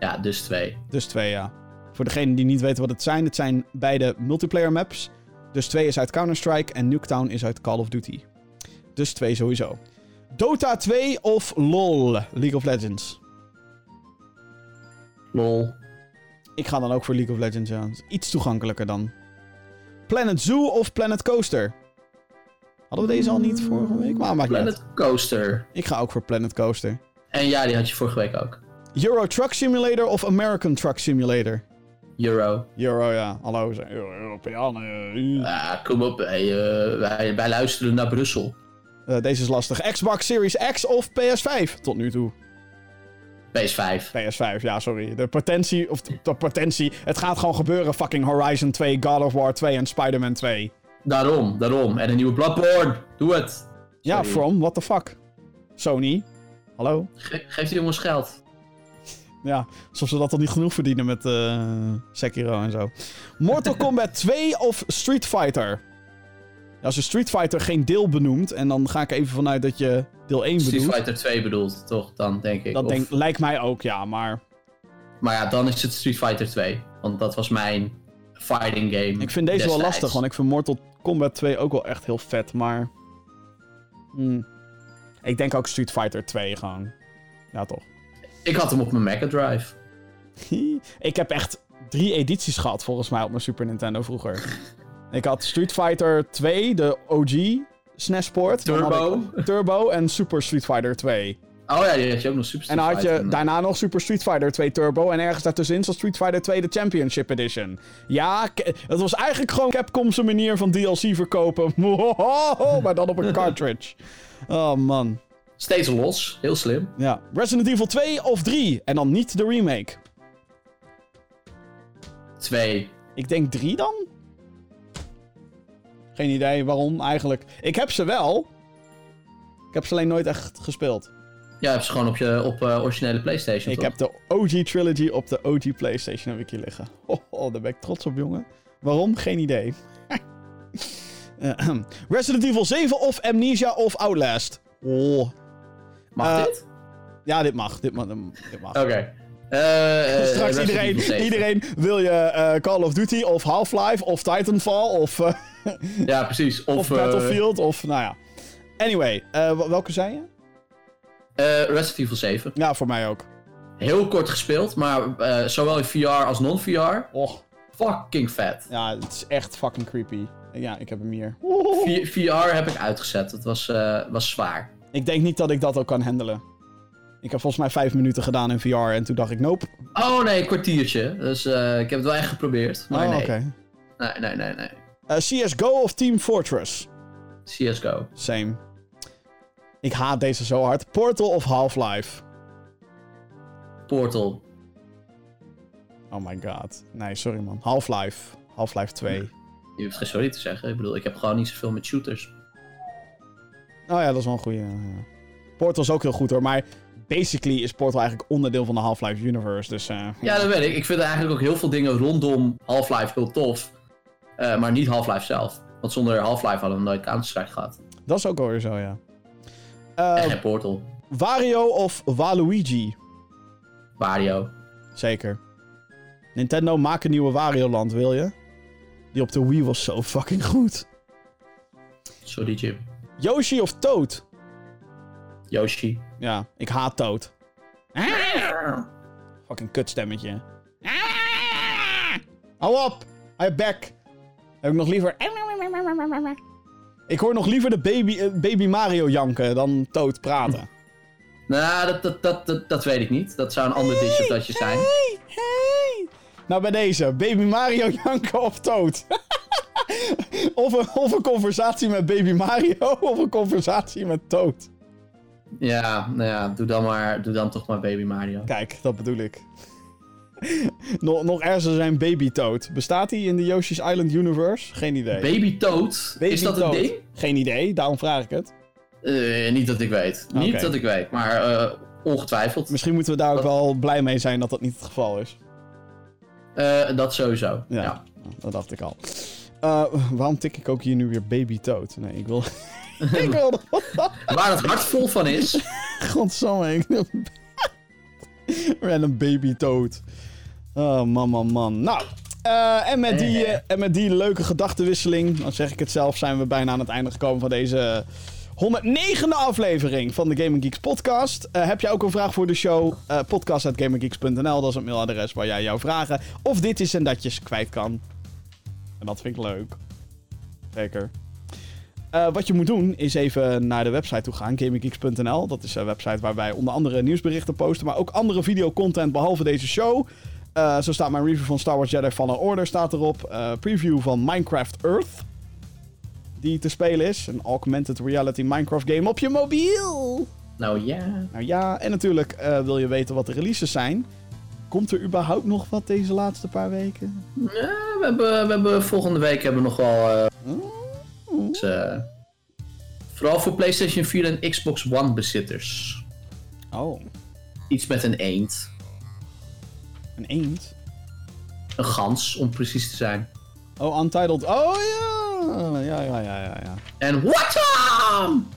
B: Ja, dus 2.
A: Dus 2, ja. Voor degenen die niet weten wat het zijn, het zijn beide multiplayer maps. Dus 2 is uit Counter-Strike en Nuketown is uit Call of Duty. Dus 2 sowieso. Dota 2 of LOL, League of Legends?
B: LOL.
A: Ik ga dan ook voor League of Legends, ja. Iets toegankelijker dan. Planet Zoo of Planet Coaster? Hadden we deze al niet vorige week? Maar maakt
B: Planet Coaster.
A: Ik ga ook voor Planet Coaster.
B: En ja, die had je vorige week ook.
A: Euro Truck Simulator of American Truck Simulator?
B: Euro.
A: Euro, ja. Hallo, zijn Europeanen.
B: Ja, kom op. Wij, uh, wij, wij, luisteren naar Brussel.
A: Uh, deze is lastig. Xbox Series X of PS5 tot nu toe?
B: PS5.
A: PS5, ja, sorry. De potentie, of de, de potentie. Het gaat gewoon gebeuren. Fucking Horizon 2, God of War 2 en Spider-Man 2.
B: Daarom, daarom. En een nieuwe Bloodborne. Doe het.
A: Ja, From, what the fuck. Sony. Hallo?
B: geef die jongens geld.
A: Ja, alsof ze dat al niet genoeg verdienen met uh, Sekiro en zo. Mortal Kombat 2 of Street Fighter? Als je Street Fighter geen deel benoemt, en dan ga ik even vanuit dat je deel 1 bedoelt.
B: Street Fighter 2 bedoelt, toch? Dan denk ik.
A: Dat denk, lijkt mij ook, ja, maar...
B: Maar ja, dan is het Street Fighter 2. Want dat was mijn fighting game.
A: Ik vind deze wel lastig, want ik vind Mortal Kombat 2 ook wel echt heel vet, maar... Hmm. Ik denk ook Street Fighter 2 gewoon. Ja, toch.
B: Ik had hem op mijn Mega Drive.
A: ik heb echt drie edities gehad, volgens mij, op mijn Super Nintendo vroeger. Ik had Street Fighter 2, de OG SNES-port.
B: Turbo.
A: Turbo en Super Street Fighter 2.
B: Oh ja, die had je ook nog Super
A: Street En dan had je daarna nog Super Street Fighter 2 Turbo. En ergens daartussenin zat Street Fighter 2 de Championship Edition. Ja, het was eigenlijk gewoon Capcom's manier van DLC verkopen. maar dan op een cartridge. Oh man.
B: Steeds los. Heel slim.
A: Ja. Resident Evil 2 of 3? En dan niet de remake.
B: 2.
A: Ik denk 3 dan? Geen idee waarom eigenlijk. Ik heb ze wel. Ik heb ze alleen nooit echt gespeeld.
B: Ja, heb ze gewoon op je op, uh, originele PlayStation.
A: Ik heb de OG Trilogy op de OG PlayStation heb ik hier liggen. Oh, oh, daar ben ik trots op, jongen. Waarom? Geen idee. Resident Evil 7 of Amnesia of Outlast? Oh.
B: Mag uh, dit?
A: Ja, dit mag. Dit mag. Dit mag.
B: Oké. Uh,
A: Straks iedereen, iedereen wil je uh, Call of Duty of Half-Life of Titanfall of... Uh,
B: ja, precies.
A: Of, of Battlefield of... Nou ja. Anyway, welke zei je?
B: Resident Evil 7.
A: Ja, voor mij ook.
B: Heel kort gespeeld, maar zowel in VR als non-VR.
A: Och.
B: Fucking vet.
A: Ja, het is echt fucking creepy. Ja, ik heb hem hier.
B: VR heb ik uitgezet. Het was, was zwaar.
A: Ik denk niet dat ik dat ook kan handelen. Ik heb volgens mij vijf minuten gedaan in VR en toen dacht ik, nope.
B: Oh nee, een kwartiertje. Dus uh, ik heb het wel echt geprobeerd. Maar
A: oh,
B: nee.
A: Okay.
B: nee. Nee, nee, nee,
A: uh, CSGO of Team Fortress?
B: CSGO.
A: Same. Ik haat deze zo hard. Portal of Half-Life?
B: Portal.
A: Oh my god. Nee, sorry man. Half-Life. Half-Life 2.
B: Je hoeft geen sorry te zeggen. Ik bedoel, ik heb gewoon niet zoveel met shooters.
A: Oh ja, dat is wel een goede. Portal is ook heel goed hoor, maar basically is Portal eigenlijk onderdeel van de Half-Life universe. Dus, uh,
B: ja, dat weet ik. Ik vind eigenlijk ook heel veel dingen rondom Half-Life heel tof. Uh, maar niet Half-Life zelf. Want zonder Half-Life hadden we nooit Counter-Strike gehad.
A: Dat is ook alweer zo, ja.
B: Uh, en Portal.
A: Wario of Waluigi?
B: Wario.
A: Zeker. Nintendo, maak een nieuwe Wario-land, wil je? Die op de Wii was zo fucking goed.
B: Sorry, Jim.
A: Yoshi of Toad?
B: Yoshi.
A: Ja, ik haat Toad. Fucking kutstemmetje. Hou op! Je bek! Heb ik nog liever... Ik hoor nog liever de baby, uh, baby Mario janken dan Toad praten.
B: Nou, dat, dat, dat, dat, dat weet ik niet. Dat zou een ander hey, zijn.
A: Hey, hey. Nou, bij deze. Baby Mario janken of Toad. of, een, of een conversatie met Baby Mario of een conversatie met Toad.
B: Ja, nou ja, doe dan, maar, doe dan toch maar Baby Mario.
A: Kijk, dat bedoel ik. nog, nog ergens zijn Baby Toad. Bestaat hij in de Yoshi's Island universe? Geen idee.
B: Baby Toad? Is dat een ding?
A: Geen idee, daarom vraag ik het.
B: Uh, niet dat ik weet. Niet dat ik weet, maar uh, ongetwijfeld.
A: Misschien moeten we daar ook wel blij mee zijn dat dat niet het geval is.
B: Uh, dat sowieso, ja. ja.
A: Dat dacht ik al. waarom tik ik ook hier nu weer Baby Toad? Nee, ik wil... ik wilde...
B: Waar het hart vol van is.
A: Godsamme, ik Random baby toad. Oh, man, man, man. Nou, uh, en, met die, uh, en met die leuke gedachtenwisseling, dan zeg ik het zelf, zijn we bijna aan het einde gekomen van deze 109e aflevering van de Gaming Geeks podcast. Uh, heb jij ook een vraag voor de show? Uh, podcast.gaminggeeks.nl, dat is het mailadres waar jij jouw vragen of dit is en datjes kwijt kan. En dat vind ik leuk. Zeker. Uh, wat je moet doen is even naar de website toe gaan, gaminggeeks.nl. Dat is een website waar wij onder andere nieuwsberichten posten, maar ook andere videocontent behalve deze show. Uh, zo staat mijn review van Star Wars Jedi Fallen Order staat erop. Uh, preview van Minecraft Earth. Die te spelen is. Een augmented reality Minecraft game op je mobiel.
B: Nou ja.
A: Nou ja, en natuurlijk wil je weten wat de releases zijn. Komt er überhaupt nog wat deze laatste paar weken?
B: Ja, we hebben, we hebben volgende week hebben we nog wel... Dus, uh, vooral voor PlayStation 4 en Xbox One bezitters.
A: Oh.
B: Iets met een eend.
A: Een eend?
B: Een gans, om precies te zijn.
A: Oh, Untitled. Oh ja! Ja, ja, ja, ja. ja.
B: En Watam!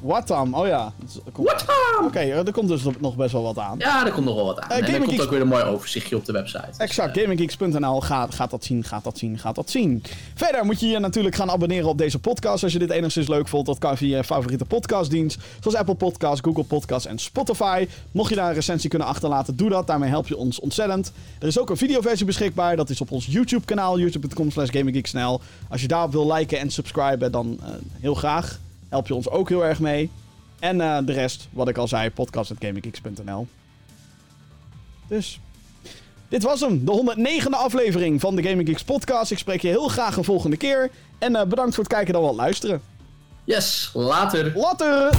A: Watam, oh ja.
B: Watam!
A: Oké, okay, er komt dus nog best wel wat aan.
B: Ja, er komt nog wel wat aan. Uh, en er komt ook weer een mooi overzichtje op de website.
A: Exact, dus, gaminggeeks.nl gaat, gaat dat zien, gaat dat zien, gaat dat zien. Verder moet je je natuurlijk gaan abonneren op deze podcast als je dit enigszins leuk vond. Dat kan via je favoriete podcastdienst, zoals Apple Podcasts, Google Podcasts en Spotify. Mocht je daar een recensie kunnen achterlaten, doe dat. Daarmee help je ons ontzettend. Er is ook een videoversie beschikbaar. Dat is op ons YouTube kanaal, youtube.com slash gaminggeeksnl. Als je daarop wil liken en subscriben, dan uh, heel graag. Help je ons ook heel erg mee. En uh, de rest, wat ik al zei, podcast.gaminggeeks.nl. Dus, dit was hem. De 109e aflevering van de Gaming Geeks podcast. Ik spreek je heel graag een volgende keer. En uh, bedankt voor het kijken en wat luisteren.
B: Yes, later.
A: Later.